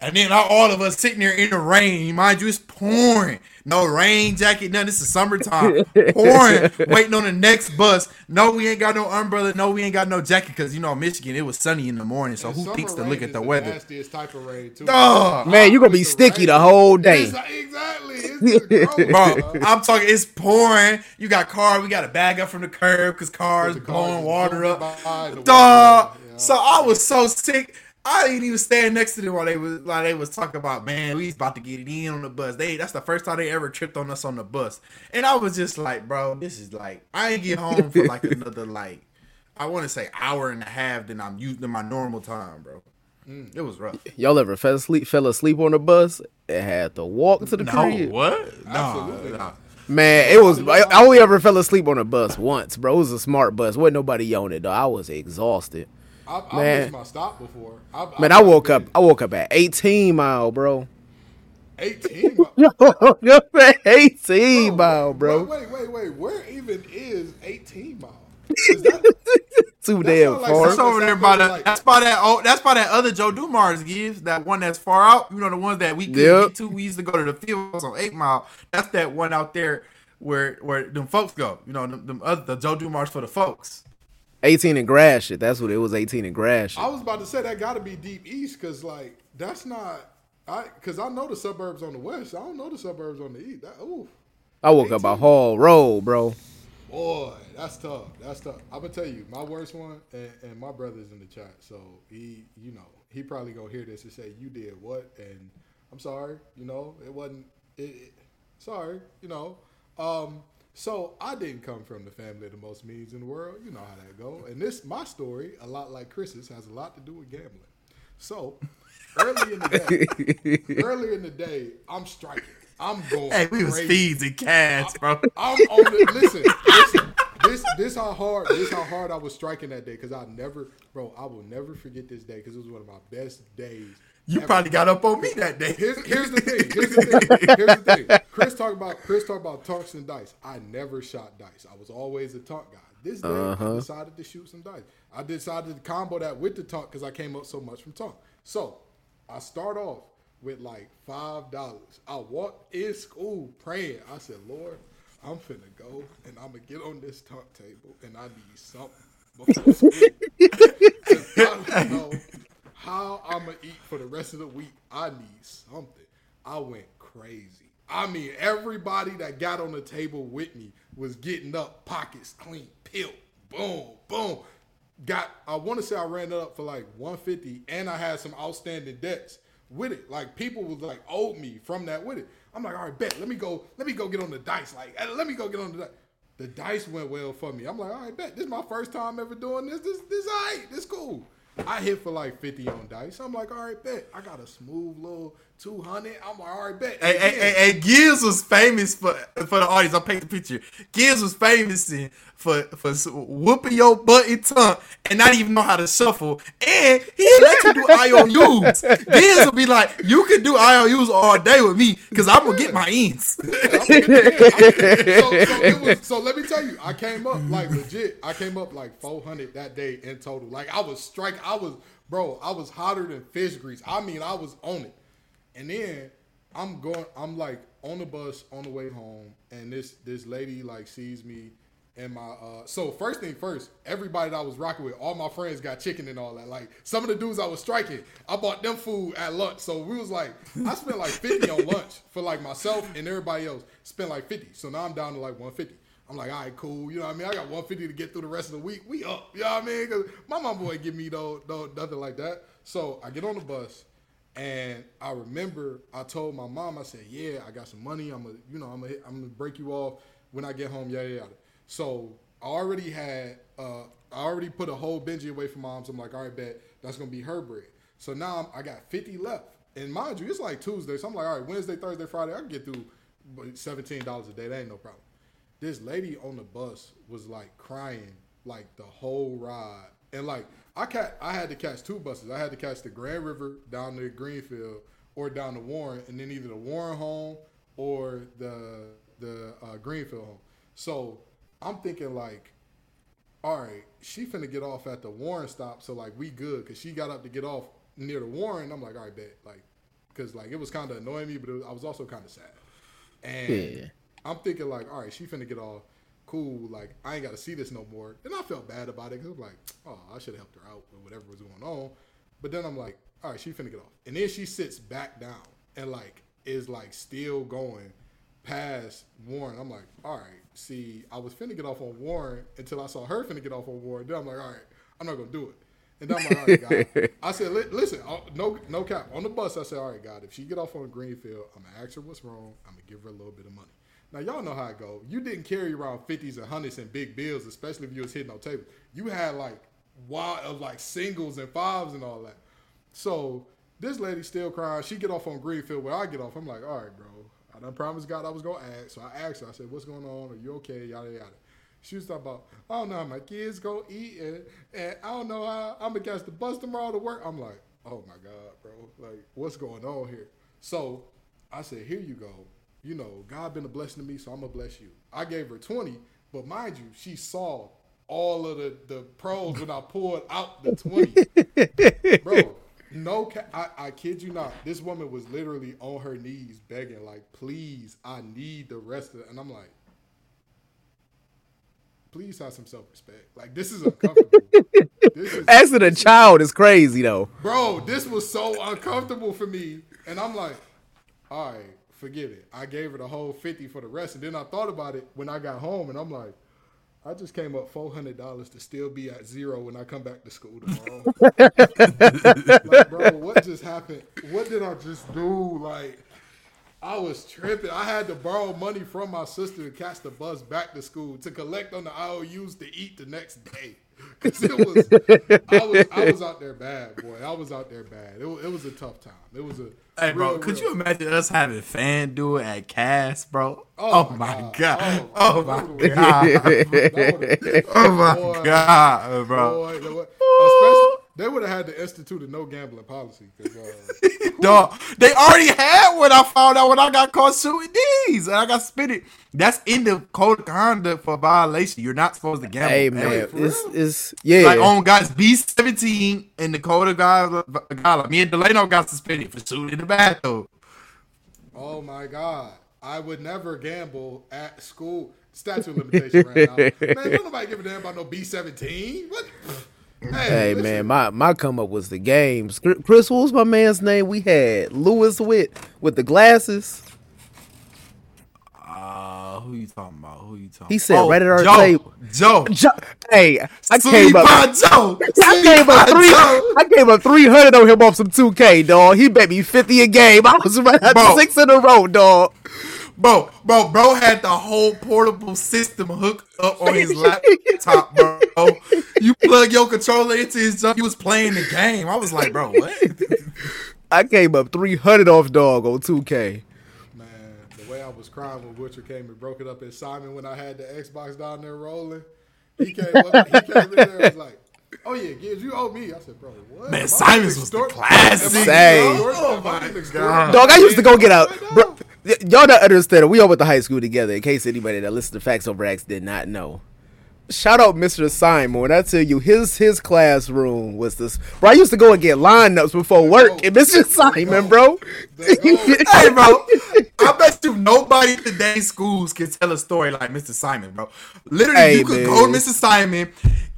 and then all all of us sitting there in the rain. Mind you, it's pouring. No rain jacket, none. This is summertime. pouring, waiting on the next bus. No, we ain't got no umbrella. No, we ain't got no jacket because you know Michigan. It was sunny in the morning, so And who summer thinks to look at is the weather? Nastiest type of rain too. Dog. man, you gonna be It's the sticky the whole day. It's- exactly. It's Bro, bro. I'm talking. It's pouring. You got car. We got a bag up from the curb because cars The blowing is water up. by, Dog. yeah. So I was so sick. I didn't even stand next to them while they was while they was talking about man, we about to get it in on the bus. They that's the first time they ever tripped on us on the bus, and I was just like, bro, this is like I ain't get home for like another like I want to say hour and a half than I'm used to my normal time, bro. Mm. It was rough. Y'all ever fell asleep, fell asleep on the bus and had to walk to the crib? what? No, Absolutely. no. Man, it was. I I only ever fell asleep on a bus once, bro. It was a smart bus. Wasn't nobody on it though. I was exhausted. I, I Man. missed my stop before. I, Man, I woke up. I woke up at 18 mile, bro. 18. mi- 18 mile, bro. Wait, wait, wait, wait. Where even is 18 mile? Is that, Too damn sound like far. That's over there by the. Like- That's by that. Oh, that's by that other Joe Dumars gives. That one that's far out. You know the ones that we couldn't Yep. get to. We used to go to the fields on Eight Mile. That's that one out there where where them folks go. You know them, them other the Joe Dumars for the folks. 18 and Gratiot. That's what it was. 18 and Gratiot. I was about to say that got to be deep east because like that's not. I because I know the suburbs on the west. I don't know the suburbs on the east. That, ooh, I woke up a whole Road, bro. boy, that's tough. That's tough. I'm gonna tell you my worst one, and, and my brother's in the chat, so he, you know, he probably gonna hear this and say, "You did what?" And I'm sorry, you know, it wasn't. It, it- sorry, you know. Um, so I didn't come from the family of the most means in the world. You know how that go. And this, my story, a lot like Chris's, has a lot to do with gambling. So early in the day, early in the day, I'm striking. I'm going. Hey, we was feeds and cash, bro. I'm on it. Listen, listen. This this how hard this how hard I was striking that day because I never, bro. I will never forget this day because it was one of my best days. You probably got up on me that day. Here's, here's the thing. Here's the thing. Here's the thing. Chris talked about Chris talked about tonks and dice. I never shot dice. I was always a tonk guy. This day I uh-huh. decided to shoot some dice. I decided to combo that with the tonk because I came up so much from tonk. So I start off with like five dollars. I walked in school praying. I said, Lord, I'm finna go and I'm gonna get on this tonk table and I need something before school. 'Cause I don't know how I'm gonna eat for the rest of the week. I need something. I went crazy. I mean, everybody that got on the table with me was getting up, pockets clean, pill, boom, boom. Got. I want to say I ran it up for like 150, and I had some outstanding debts with it. Like people was like owed me from that with it. I'm like, all right, bet. Let me go. Let me go get on the dice. Like, eh, let me go get on the dice. The dice went well for me. I'm like, all right, bet. This is my first time ever doing this. This, this, all right. This cool. I hit for like 50 on dice. I'm like, all right, bet. I got a smooth little 200. I'm like, all right, bet. Hey, hey, hey, hey, Gibbs was famous for for the audience. I'll paint the picture. Gibbs was famous in, for for whooping your butt in tonk and not even know how to shuffle. And he let you do IOUs. Gibbs would be like, you can do IOUs all day with me because I'm gonna get my ends. so, so, was, so let me tell you, I came up like legit. I came up like 400 that day in total. Like I was strike. I was bro. I was hotter than fish grease. I mean, I was on it. And then I'm going. I'm like on the bus on the way home, and this this lady like sees me. And my uh so first thing first, everybody that I was rocking with, all my friends got chicken and all that. Like some of the dudes I was striking, I bought them food at lunch. So we was like, I spent like 50 on lunch for like myself and everybody else. Spent like 50. So now I'm down to like 150. I'm like, all right, cool. You know what I mean? I got 150 to get through the rest of the week. We up. You know what I mean? Because my mom boy give me though, though nothing like that. So I get on the bus. And I remember I told my mom, I said, "Yeah, I got some money. I'm gonna, you know, I'm gonna, I'm gonna break you off when I get home." Yada yada. So I already had, uh, I already put a whole Benji away from mom. So I'm like, "All right, bet that's gonna be her bread." So now I'm, I got 50 left, and mind you, it's like Tuesday. So I'm like, "All right, Wednesday, Thursday, Friday, I can get through seventeen dollars a day. That ain't no problem." This lady on the bus was like crying like the whole ride, and like I ca- I had to catch two buses. I had to catch the Grand River down to Greenfield or down to Warren, and then either the Warren home or the the uh, Greenfield home. So I'm thinking like, all right, she finna get off at the Warren stop, so like we good because she got up to get off near the Warren. I'm like, all right, bet, like, because like it was kind of annoying me, but it was, I was also kind of sad. And Yeah. I'm thinking like, all right, she finna get off. Cool, like I ain't got to see this no more. And I felt bad about it because I'm like, oh, I should have helped her out with whatever was going on. But then I'm like, all right, she finna get off, and then she sits back down and like is like still going past Warren. I'm like, all right, see, I was finna get off on Warren until I saw her finna get off on Warren. Then I'm like, all right, I'm not gonna do it. And then I'm like, all right, God. I said, listen, uh, no, no cap. On the bus, I said, all right, God, if she get off on Greenfield, I'm gonna ask her what's wrong. I'm gonna give her a little bit of money. Now y'all know how it go. You didn't carry around fifties and hundreds and big bills, especially if you was hitting on table. You had like wild of like singles and fives and all that. So this lady still crying. She get off on Greenfield where I get off. I'm like, all right, bro. I done promised God I was gonna ask. So I asked her. I said, what's going on? Are you okay? Yada yada. She was talking about, I don't know how my kids go eat and, and I don't know how I'm gonna catch the bus tomorrow to work. I'm like, oh my God, bro. Like, what's going on here? So I said, here you go. You know, God been a blessing to me, so I'm gonna bless you. I gave her 20, but mind you, she saw all of the, the pros when I pulled out the 20. Bro, no, ca- I, I kid you not. This woman was literally on her knees begging, like, please, I need the rest of it. And I'm like, please have some self respect. Like, this is uncomfortable. this is, Asking a child is crazy though. bro, this was so uncomfortable for me. And I'm like, all right, forget it. I gave her the whole 50 for the rest. And then I thought about it when I got home and I'm like, I just came up four hundred dollars to still be at zero when I come back to school tomorrow. like, bro, what just happened? What did I just do? Like, I was tripping. I had to borrow money from my sister to catch the bus back to school to collect on the IOUs to eat the next day. Cause it was, I was, I was out there bad, boy. I was out there bad. It, wa- it was a tough time. It was a. Hey, bro, real, could real- you imagine us having fan it at Cass, bro? Oh, Oh, my God. god! Oh, Oh, my god! Oh my god, bro! Boy, they would- especially, they would have had to institute a no gambling policy. uh, Dog, they already had what I found out when I got caught shooting these, and I got spitted. That's in the code of conduct for violation. You're not supposed to gamble. Hey man, for it's it's yeah. Like on guys B seventeen in the code of God, God, me and Delano got suspended for shooting in the bathroom. oh my God. I would never gamble at school. Statute of limitation right now. Man, don't nobody give a damn about no B17. What? Hey listen, man, my my come up was the games. Chris, what was my man's name? We had Lewis with with the glasses. Uh, who you talking about? Who you talking? He said right at our Joe, table. Joe. Jo- hey, I Sweet came up. Joe. I came up three. Joe. I came up three hundred on him off some two K, dog. He bet me fifty a game. I was right at six in a row, dog. Bro, bro, bro had the whole portable system hooked up on his laptop, bro. You plug your controller into his junk, he was playing the game. I was like, bro, what? I came up three hundred off dog on two K. Man, the way I was crying when Butcher came and broke it up at Simon when I had the Xbox down there rolling. He came up, he came in there and was like, Oh yeah, Gibbs, you owe me. I said, bro, what? Man, Simon's was the extort- classic. am I Same. extort- Oh my God. Dog, I used to go get out. Bro, y- y'all don't understand. It. We all went to high school together. In case anybody that listened to Facts Over Acts did not know. Shout out Mr. Simon. When I tell you his his classroom was this, bro. I used to go and get lineups before work, and Mr. Simon, bro. Hey, bro, I bet you nobody in today's schools can tell a story like Mr. Simon, bro. Literally, Hey, you could man. go to Mr. Simon,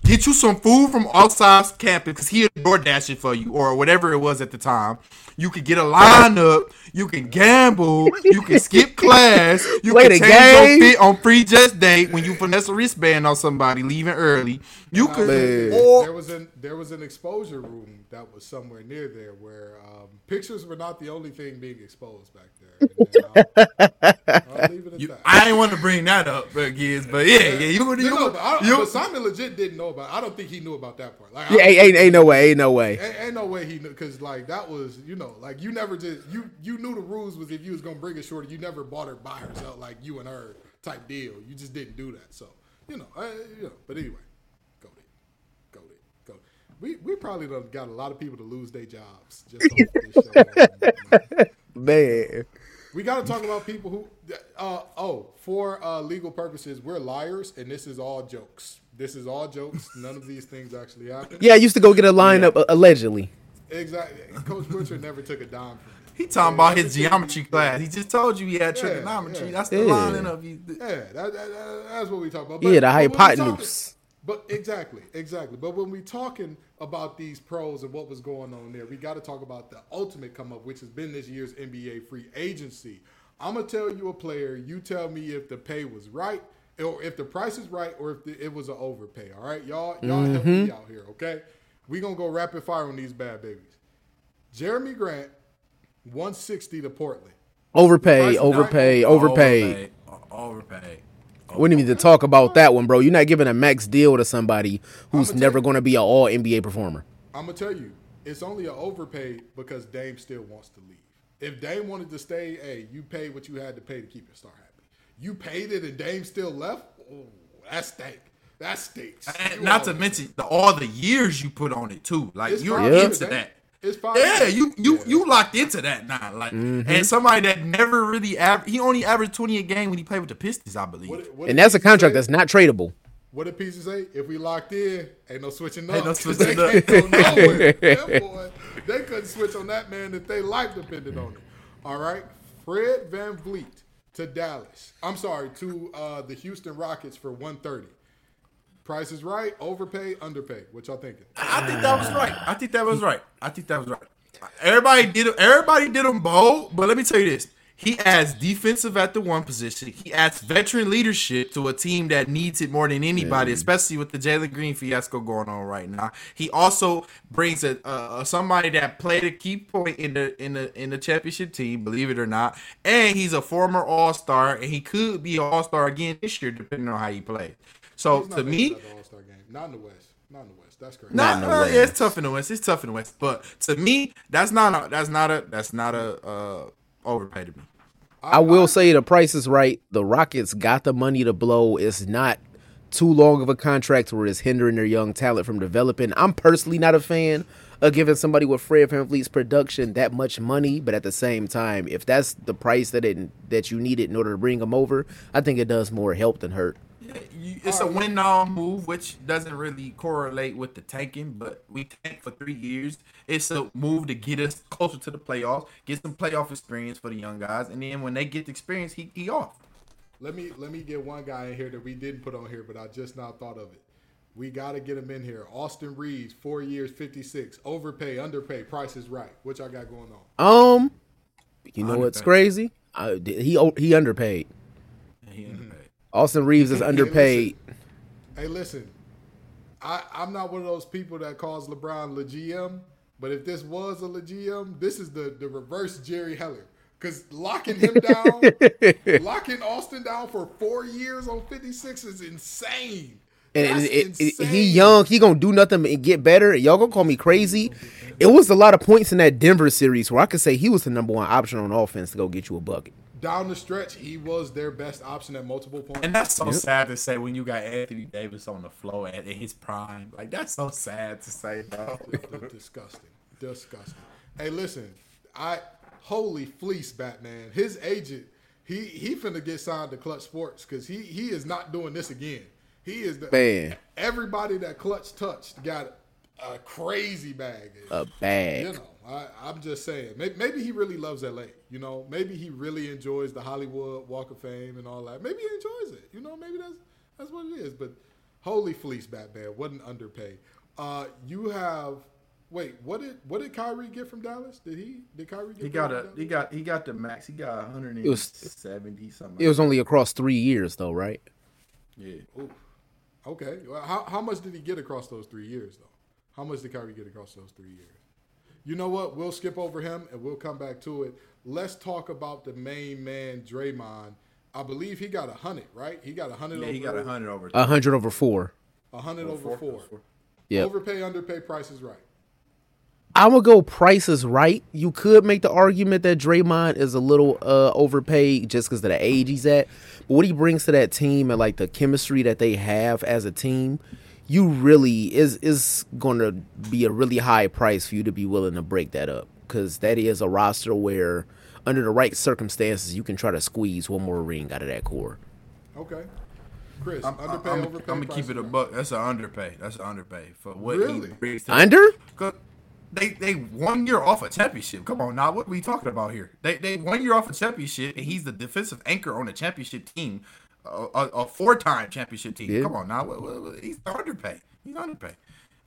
get you some food from outside campus because he would DoorDash it for you or whatever it was at the time. You could get a lineup. You can gamble. You can skip class. You Play can the change game. your fit on free just date when you finesse a wristband on somebody leaving early. You could, or there was an there was an exposure room that was somewhere near there where um, pictures were not the only thing being exposed back there. And, I'll leave it at you, that. I ain't want to bring that up, but kids, but yeah, yeah, you would, You you, know, would- but, I, you, but Simon legit didn't know about. I don't think he knew about that part. Like, Yeah, ain't, ain't, ain't no way, ain't no way. Ain't, ain't no way he knew because like that was you know like you never just you you knew the rules was if you was gonna bring a shorty you never bought her by herself like you and her type deal. You just didn't do that. So you know uh, you know but anyway go it go it go we we probably done got a lot of people to lose their jobs just off this show. Man, we got to talk about people who uh oh for uh legal purposes we're liars and this is all jokes. This is all jokes. None of these things actually happen. Yeah, I used to go get a lineup uh, allegedly. Exactly Coach Butcher never took a dime from me. he talking about his geometry class. He just told you he had trigonometry. yeah. That's the Yeah. line of you. Yeah, that, that, that- that's what we talk about. Yeah, the when we hypotenuse. talking- But exactly, exactly. But when we talking about these pros and what was going on there, we got to talk about the ultimate come up, which has been this year's NBA free agency. I'm gonna tell you a player. You tell me if the pay was right, or if the price is right, or if the, it was an overpay. All right, y'all, y'all help me mm-hmm. out here, okay? We gonna go rapid fire on these bad babies. Jerami Grant, 160 to Portland. Overpay, Price is overpay, overpay. Overpay. We didn't even need to talk about that one, bro. You're not giving a max deal to somebody who's I'ma never going to be an All NBA performer. I'm gonna tell you, it's only an overpay because Dame still wants to leave. If Dame wanted to stay, hey, you paid what you had to pay to keep your star happy. You paid it and Dame still left. Oh, that stank. That stinks. And not to mention the, all the years you put on it too. Like It's you're into man. that. It's five Yeah, years. you you Yeah. you locked into that now. Like Mm-hmm. and somebody that never really aver- he only averaged twenty a game when he played with the Pistons, I believe. What- what And that's a contract say? that's not tradable. What did Pieces say? If we locked in, ain't no switching up. Ain't no 'Cause switching they up. can't go nowhere. Them boy, they couldn't switch on that man if they life depended on it. All right. Fred VanVleet to Dallas. I'm sorry, to uh, the Houston Rockets for 130. Price is right, overpay, underpay. What y'all thinking? I think that was right. I think that was right. I think that was right. Everybody did everybody did them bold, but let me tell you this. He adds defensive at the one position. He adds veteran leadership to a team that needs it more than anybody, especially with the Jalen Green fiasco going on right now. He also brings a, uh, somebody that played a key point in the in the in the championship team, believe it or not, and he's a former All Star, and he could be an All Star again this year, depending on how he plays. So to me, it to the All-Star game. Not in the West. Not in the West. That's crazy. Nah, in the uh, West. yeah, it's tough in the West. It's tough in the West. But to me, that's not a that's not a that's not a uh overpay to me. I will say the price is right. The Rockets got the money to blow. It's not too long of a contract where it's hindering their young talent from developing. I'm personally not a fan of giving somebody with Fred VanVleet's production that much money, but at the same time, if that's the price that it that you needed in order to bring them over, I think it does more help than hurt. You- It's a win now move, which doesn't really correlate with the tanking, but we tank for three years. It's a move to get us closer to the playoffs, get some playoff experience for the young guys, and then when they get the experience, he, he off. Let me let me get one guy in here that we didn't put on here, but I just now thought of it. We got to get him in here. Austin Reaves, four years, fifty six. Overpay, underpay, price is right. What y'all got going on? Um, you know what's crazy? I, he he underpaid. He underpaid. Austin Reaves is underpaid. Hey, listen, I I'm not one of those people that calls LeBron le GM, but if this was a GM, this is the the reverse Jerry Heller. Cause locking him down, locking Austin down for four years on fifty six is insane. And it, it, he young, he gonna do nothing but get better. Y'all gonna call me crazy? It was a lot of points in that Denver series where I could say he was the number one option on offense to go get you a bucket. Down the stretch, he was their best option at multiple points. And that's so sad to say when you got Anthony Davis on the floor at in his prime. Like that's so sad to say, bro. disgusting, disgusting. Hey, listen, I holy fleece, Batman. His agent, he he finna get signed to Clutch Sports because he he is not doing this again. He is the Man. Everybody that Clutch touched got a crazy bag. A bag. You know, I, I'm just saying. Maybe, maybe he really loves LA. You know, maybe he really enjoys the Hollywood Walk of Fame and all that. Maybe he enjoys it. You know, maybe that's that's what it is. But holy fleece, Batman wasn't underpaid. Uh, you have wait. What did what did Kyrie get from Dallas? Did he did Kyrie get? He got a from he got he got the max. He got 170 It was- something. It was only across three years though, right? yeah. Ooh. Okay. Well, how how much did he get across those three years though? How much did Kyrie get across those three years? You know what? We'll skip over him and we'll come back to it. Let's talk about the main man, Draymond. I believe he got a hundred, right? He got a hundred. Yeah, over, he got a hundred over. A hundred over four. A hundred over four. Yeah. Overpay, underpay, price is right. I'm gonna go Price is right. You could make the argument that Draymond is a little uh, overpaid just because of the age he's at. But what he brings to that team and like the chemistry that they have as a team, you really is is going to be a really high price for you to be willing to break that up because that is a roster where under the right circumstances you can try to squeeze one more ring out of that core. Okay. Chris, I'm, underpay, I'm, overpay. I'm gonna keep it a buck. That's an underpay. That's an underpay for what Really? he brings. To Under? Cause they they one year off a championship. Come on, now what are we talking about here? They they one year off a championship, and he's the defensive anchor on a championship team, a, a, a four time championship team. Yeah. Come on now, what, what, what- he's underpaid. He's underpaid.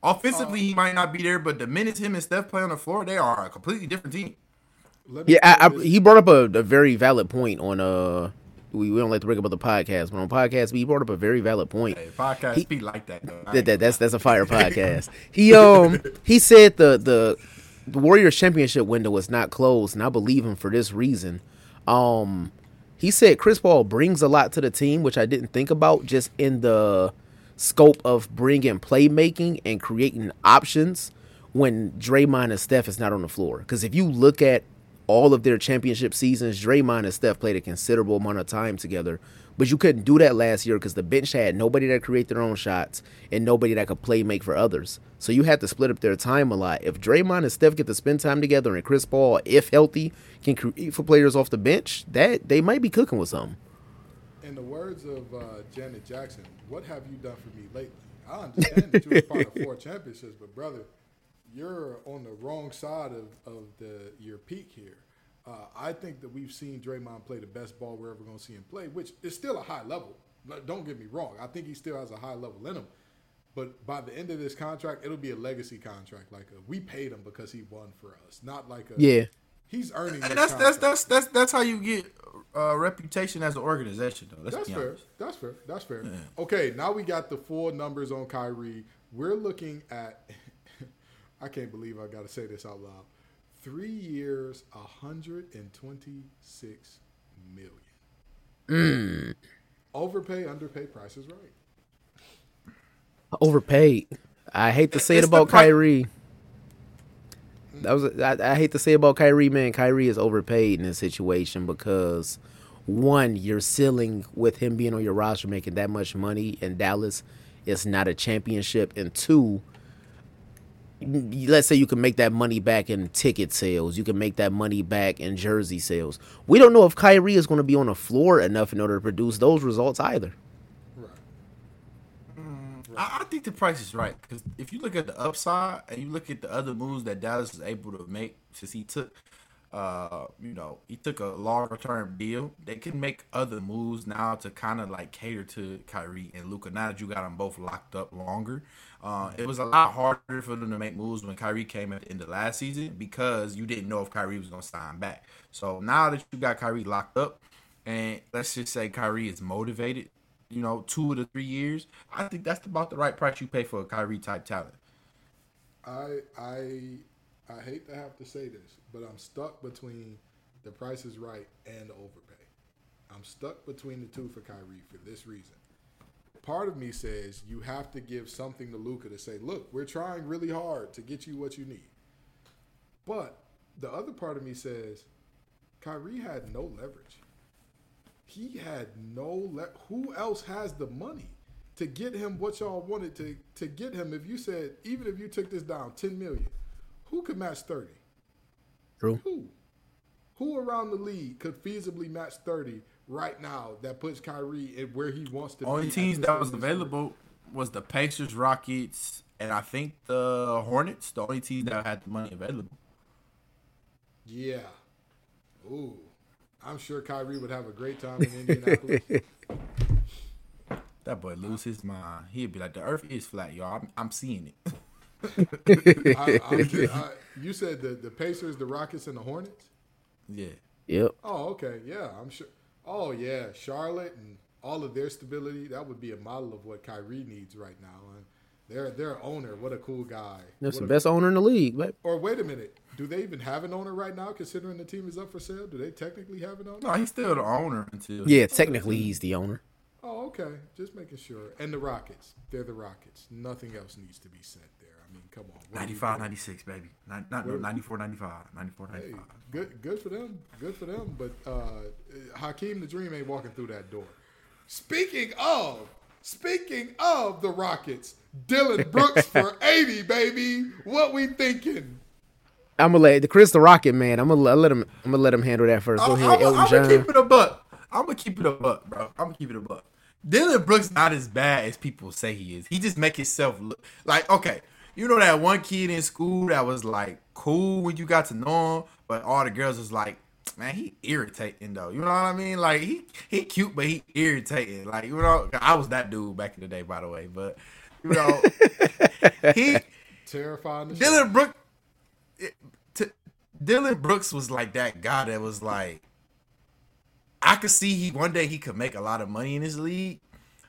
Offensively, he might not be there, but the minutes him and Steph play on the floor, they are a completely different team. Yeah, I, I, he brought up a, a very valid point on uh. We, we don't like to bring up the podcast, but on podcast, he brought up a very valid point. Hey, podcast He- speak like that though. That, that that's that's a fire podcast. He um he said the the the Warriors championship window was not closed, and I believe him for this reason. Um, he said Chris Paul brings a lot to the team, which I didn't think about just in the scope of bringing playmaking and creating options when Draymond and Steph is not on the floor. Because if you look at all of their championship seasons, Draymond and Steph played a considerable amount of time together. But you couldn't do that last year because the bench had nobody that create their own shots and nobody that could play make for others. So you had to split up their time a lot. If Draymond and Steph get to spend time together and Chris Paul, if healthy, can create for players off the bench, that they might be cooking with something. in the words of uh, Janet Jackson, what have you done for me lately? I understand that you were part of four championships, but brother, you're on the wrong side of, of the your peak here. Uh, I think that we've seen Draymond play the best ball we're ever going to see him play, which is still a high level. Don't get me wrong. I think he still has a high level in him. But by the end of this contract, it'll be a legacy contract. Like a, we paid him because he won for us, not like a Yeah. He's earning. And that's that's contract. that's that's that's how you get uh, reputation as an organization, though. Let's That's fair. honest. That's fair. That's fair. Okay, now we got the full numbers on Kyrie. We're looking at. I can't believe I got to say this out loud. Three years, hundred and twenty-six million. Mm. Overpay, underpay. Price is right. Overpaid. I hate to say it It's the about pri- Kyrie. That was I, I hate to say about Kyrie, man. Kyrie is overpaid in this situation because one, you're ceiling with him being on your roster making that much money in Dallas. It's not a championship, and two, let's say you can make that money back in ticket sales. You can make that money back in jersey sales. We don't know if Kyrie is going to be on the floor enough in order to produce those results either. I, I think the price is right because if you look at the upside and you look at the other moves that Dallas was able to make since he took, uh, you know, he took a longer term deal. They can make other moves now to kind of like cater to Kyrie and Luka. Now that you got them both locked up longer, uh, it was a lot harder for them to make moves when Kyrie came at the end of last season because you didn't know if Kyrie was going to sign back. So now that you got Kyrie locked up, and let's just say Kyrie is motivated you know, two to three years, I think that's about the right price you pay for a Kyrie type talent. I I I hate to have to say this, but I'm stuck between the price is right and overpay. I'm stuck between the two for Kyrie for this reason. Part of me says you have to give something to Luka to say, look, we're trying really hard to get you what you need. But the other part of me says, Kyrie had no leverage. He had no le- who else has the money to get him what y'all wanted to to get him if you said even if you took this down 10 million who could match 30 True. who who around the league could feasibly match 30 right now that puts Kyrie in where he wants to Only be at teams that was of his available was the Pacers, Rockets, and I think the Hornets. The only teams that had the money available. yeah ooh I'm sure Kyrie would have a great time in Indianapolis That boy lose his mind. He'd be like, "The Earth is flat, y'all. I'm, I'm seeing it." I, I'm I, you said the, the Pacers the Rockets and the Hornets yeah. Yep. Oh, okay. Yeah, I'm sure. Oh, yeah. Charlotte and all of their stability, that would be a model of what Kyrie needs right now. And their their owner, what a cool guy. That's What the a- best owner in the league, but Or wait a minute. Do they even have an owner right now, considering the team is up for sale? Do they technically have an owner? No, he's still the owner until. yeah, technically he's the owner. Oh, okay. Just making sure. And the Rockets. They're the Rockets. Nothing else needs to be said there. I mean, come on. What are you 95, doing? 96, baby. Not, not, no, 94, 95. 94, Hey, good, good for them. Good for them. But uh, Hakeem the Dream ain't walking through that door. Speaking of, speaking of the Rockets, Dillon Brooks for eighty, baby. What we thinking? I'm gonna let the Chris the Rocket man. I'm gonna let, him. I'm gonna let him handle that first. Go I'm, ahead, Elton I'm gonna keep it a buck. I'm gonna keep it a buck, bro. I'm gonna keep it a buck. Dillon Brooks not as bad as people say he is. He just make himself look like okay. You know that one kid in school that was like cool when you got to know him, but all the girls was like, man, he irritating though. You know what I mean? Like he he cute, but he irritating. Like you know, I was that dude back in the day, by the way. But you know, he Terrifying. Dillon Brooks. T- Dillon Brooks was like that guy that was like, I could see he one day he could make a lot of money in this league,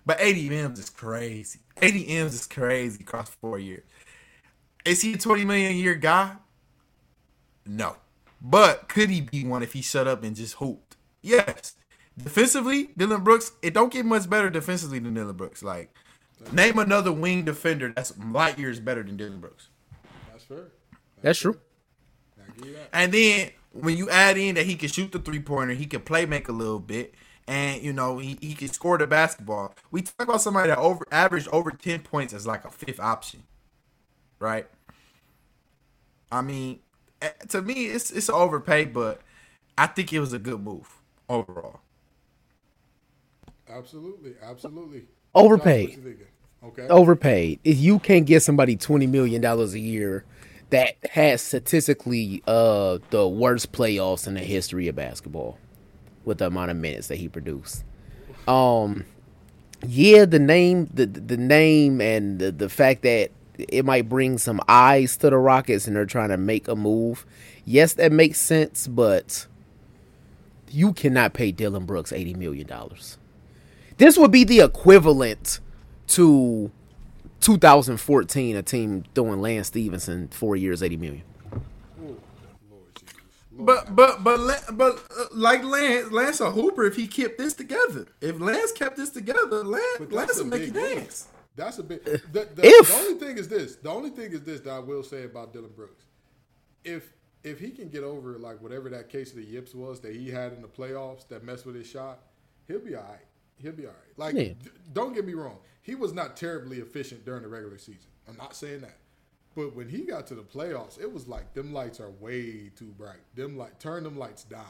but 80 M's is crazy. 80 M's is crazy across four years. Is he a 20 million a year guy? No, but could he be one if he shut up and just hooped? Yes. Defensively, Dillon Brooks, it don't get much better defensively than Dillon Brooks. Like, name another wing defender that's light years better than Dillon Brooks. That's fair. That's true. I give you that. And then when you add in that he can shoot the three pointer, he can play make a little bit, and you know he, he can score the basketball. We talk about somebody that over averaged over ten points as like a fifth option, right? I mean, to me, it's it's overpaid, but I think it was a good move overall. Absolutely, absolutely. Overpaid. Josh, what you thinking? Okay. Overpaid. If you can't get somebody twenty million dollars a year that has statistically uh the worst playoffs in the history of basketball with the amount of minutes that he produced. Um yeah, the name the the name and the, the fact that it might bring some eyes to the Rockets and they're trying to make a move. Yes, that makes sense, but you cannot pay Dillon Brooks eighty million dollars. This would be the equivalent to 2014, a team throwing Lance Stephenson four years, eighty million. Lord But but but but uh, like Lance, Lance a hooper if he kept this together. If Lance kept this together, Lance But Lance that's a will make you big if. dance. That's a bit. Eh, the, the, If. the only thing is this. The only thing is this that I will say about Dillon Brooks. If if he can get over like whatever that case of the yips was that he had in the playoffs that messed with his shot, he'll be all right. He'll be all right. Like, Yeah. d- don't get me wrong. He was not terribly efficient during the regular season. I'm not saying that. But when he got to the playoffs, it was like them lights are way too bright. Them light, turn them lights down,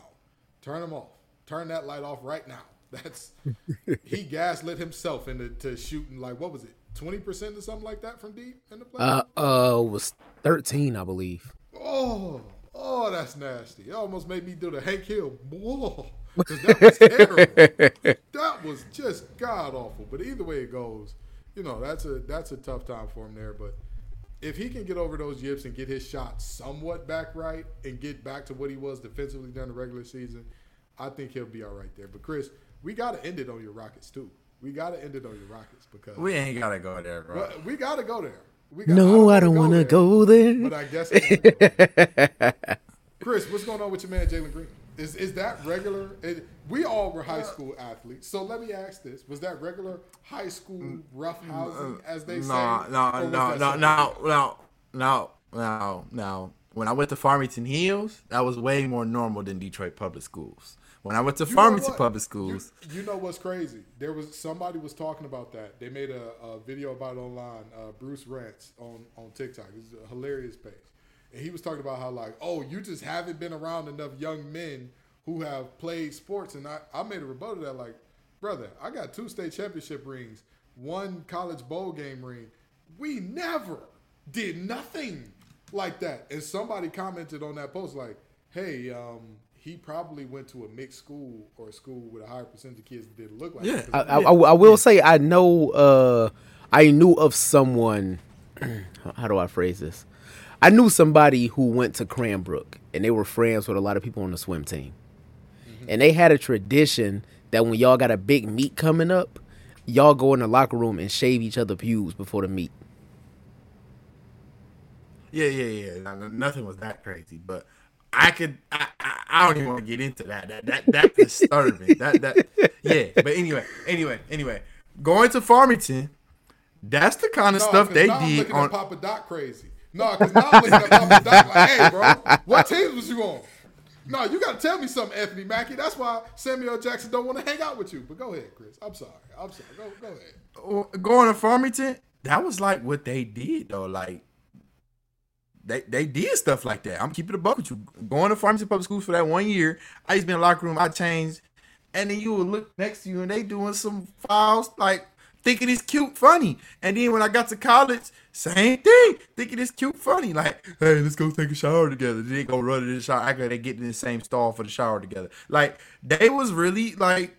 turn them off, turn that light off right now. That's he gaslit himself into to shooting like what was it, twenty percent or something like that from deep in the playoffs. Uh, uh, was thirteen, I believe. Oh, oh, that's nasty. It almost made me do the Hank Hill. Whoa. that was terrible. that was just god awful. But either way it goes, you know, that's a that's a tough time for him there. But if he can get over those yips and get his shot somewhat back right and get back to what he was defensively during the regular season, I think he'll be all right there. But Chris, we gotta end it on your Rockets too. We gotta end it on your Rockets because We ain't gotta go there, bro. we gotta go there. We got, No, I don't wanna want to there go there. but I guess. Chris, what's going on with your man Jalen Green? Is is that regular? It, we all were high school athletes, so let me ask this: Was that regular high school mm, rough housing, mm, as they say? No, no, no, no, no, no, no, no, no. When I went to Farmington Hills, that was way more normal than Detroit public schools. When I went to You Farmington public schools, You, you know what's crazy? There was somebody was talking about that. They made a, a video about it online. Uh, Bruce Rants on on TikTok. It's a hilarious page, and he was talking about how like, oh, you just haven't been around enough young men who have played sports. And I I made a rebuttal to that like, brother, I got two state championship rings, one college bowl game ring. We never did nothing like that. And somebody commented on that post like, hey, um, he probably went to a mixed school or a school with a higher percentage of kids that didn't look like Yeah. him. I, I, I will say I know. Uh, I knew of someone. How do I phrase this? I knew somebody who went to Cranbrook, and they were friends with a lot of people on the swim team, and they had a tradition that when y'all got a big meet coming up, y'all go in the locker room and shave each other pubes before the meet. yeah, yeah, yeah. No, no, nothing was that crazy, but I could. I, I, I don't even want to get into that. That that that disturbing. that that yeah. But anyway, anyway, anyway. Going to Farmington, that's the kind of No, stuff 'cause they now I'm did on. at Papa Doc crazy. No, because now I'm looking at Papa Doc like, hey, bro, what teams was you on? No, you got to tell me something, Anthony Mackie. That's why Samuel Jackson don't want to hang out with you. But go ahead, Chris. I'm sorry. I'm sorry. Go, go ahead. going to Farmington, that was like what they did though. Like they they did stuff like that. I'm keeping a buck with you. Going to Farmington Public Schools for that one year, I used to be in the locker room. I changed, and then you would look next to you, and they doing some fouls, like thinking it's cute, funny. And then when I got to college, same thing, thinking it's cute, funny. Like, hey, let's go take a shower together. They go run in the shower. I got to get in the same stall for the shower together. Like they was really like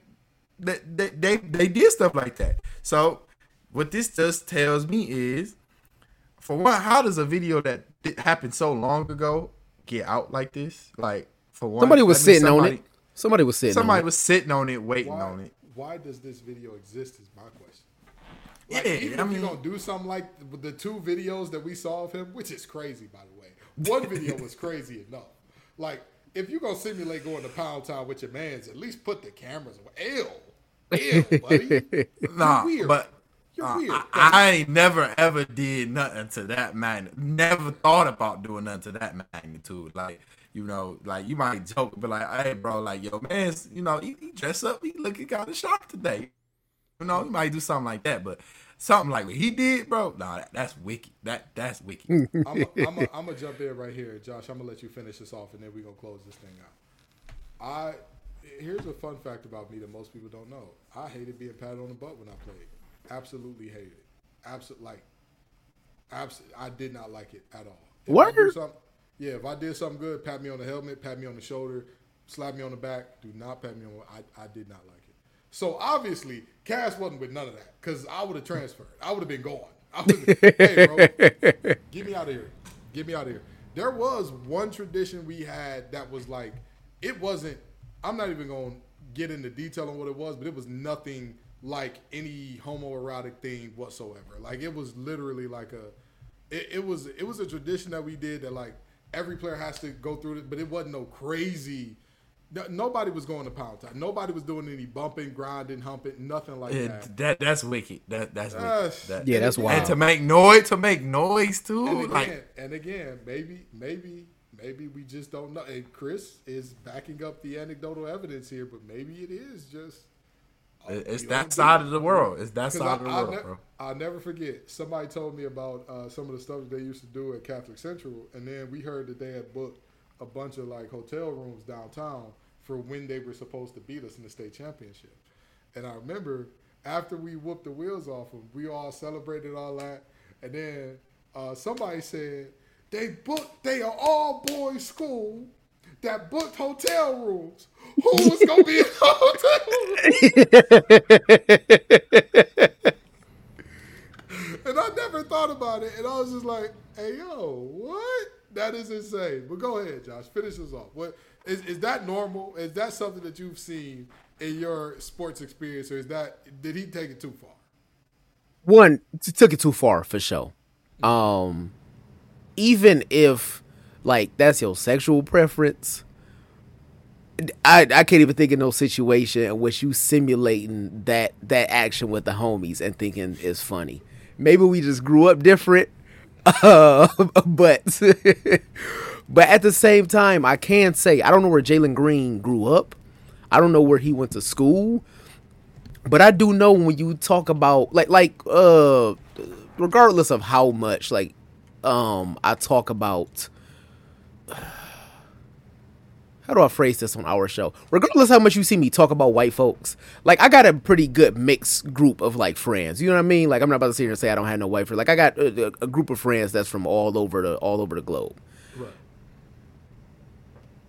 they, they, they, they did stuff like that. So what this just tells me is, for one, how does a video that did, happened so long ago get out like this? Like, for one, Somebody was that means sitting on it. Somebody was sitting. Somebody on it. was sitting on it, waiting Why, on it. why does this video exist is my question. Like, Yeah, even I if you're going to do something like the- the two videos that we saw of him, which is crazy, by the way. One video was crazy enough. Like, if you're going to simulate going to Pound Town with your mans, at least put the cameras away. Ew. Ew, buddy. Nah, You're weird. but You're uh, weird. I, I ain't never ever did nothing to that magnitude. Never thought about doing nothing to that magnitude. Like you know, like you might joke, but like, hey, bro, like yo, man, you know, he, he dressed up, he looking kind of sharp today. You know, he might do something like that, but something like what he did, bro, nah, that, that's wicked. That that's wicked. I'm gonna jump in right here, Josh. I'm gonna let you finish this off, and then we're gonna close this thing out. I here's a fun fact about me that most people don't know. I hated being patted on the butt when I played. Absolutely hated it. Absolutely like. Absolutely, I did not like it at all. If I do Word? something- yeah, if I did something good, pat me on the helmet, pat me on the shoulder, slap me on the back. Do not pat me on. I, I did not like it. So obviously, Cass wasn't with none of that because I would have transferred. I would have been gone. I hey, bro, get me out of here. Get me out of here. There was one tradition we had that was like, it wasn't. I'm not even going to get into detail on what it was, but it was nothing like any homoerotic thing whatsoever. Like it was literally like a, it, it was it was a tradition that we did that like every player has to go through it, but it wasn't no crazy. no- Nobody was going to pound time. Nobody was doing any bumping, grinding, humping, nothing like It- that. that that's wicked. That that's wicked. Uh, That- Yeah, that's and wild. And to make noise, to make noise too. And again, like and again, maybe, maybe, maybe we just don't know. And Chris is backing up the anecdotal evidence here, but maybe it is just. It's that side of the world. It's that side of the world, ne- bro. I'll never forget. Somebody told me about uh, some of the stuff that they used to do at Catholic Central, and then we heard that they had booked a bunch of like hotel rooms downtown for when they were supposed to beat us in the state championship. And I remember after we whooped the wheels off them, we all celebrated all that, and then uh, somebody said they booked. They are all boys school. That booked hotel rooms. Who was gonna be in the hotel? And I never thought about it. And I was just like, hey, yo, what? That is insane. But go ahead, Josh. Finish us off. What is, is that normal? Is that something that you've seen in your sports experience? Or is that, did he take it too far? one took it too far for sure. Um, even if like that's your sexual preference, I I can't even think of no situation in which you simulating that that action with the homies and thinking it's funny. Maybe we just grew up different, uh, but but at the same time, I can say I don't know where Jalen Green grew up. I don't know where he went to school but I do know when you talk about like like uh regardless of how much like um I talk about how do I phrase this on our show? Regardless how much you see me talk about white folks, like I got a pretty good mixed group of like friends. You know what I mean? Like I'm not about to sit here and say I don't have no white friends. Like I got a, a group of friends that's from all over the all over the globe. Right.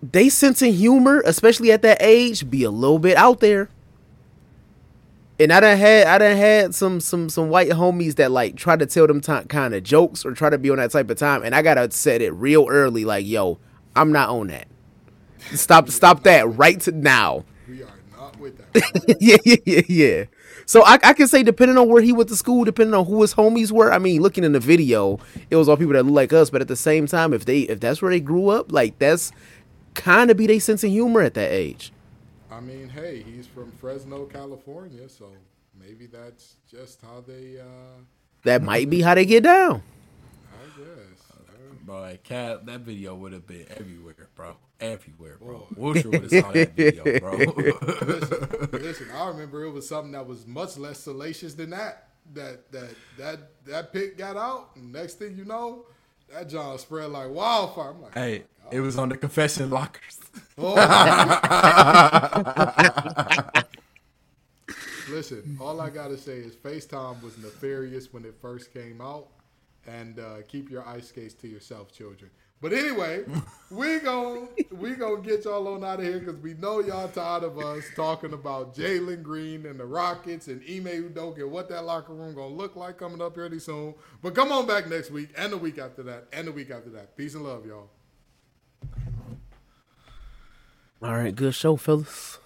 They sense of humor, especially at that age, be a little bit out there. And I done had I done had some some some white homies that like try to tell them t- kind of jokes or try to be on that type of time, and I gotta set it real early, like yo, I'm not on that. Stop stop that right now. We are not with that. yeah, yeah, yeah, yeah. So I, I can say depending on where he went to school, depending on who his homies were. I mean, looking in the video, it was all people that look like us. But at the same time, if they if that's where they grew up, like that's kind of be their sense of humor at that age. I mean, hey, he's from Fresno, California, so maybe that's just how they, uh, That might be how they get down. I guess. Bro, cat that video would have been everywhere, bro. Everywhere, bro. WorldStar would have saw that video, bro. listen, listen, I remember it was something that was much less salacious than that. That that that that pic got out, and next thing you know, that John spread like wildfire. I'm like, hey, it was on the confession lockers. oh. listen, all I gotta say is FaceTime was nefarious when it first came out, and uh, keep your ice skates to yourself, children. But anyway, we gon' we gonna get y'all on out of here because we know y'all tired of us talking about Jalen Green and the Rockets and Ime Udoka and what that locker room gonna look like coming up pretty soon. But come on back next week and the week after that and the week after that. Peace and love, y'all. All right, good show, fellas.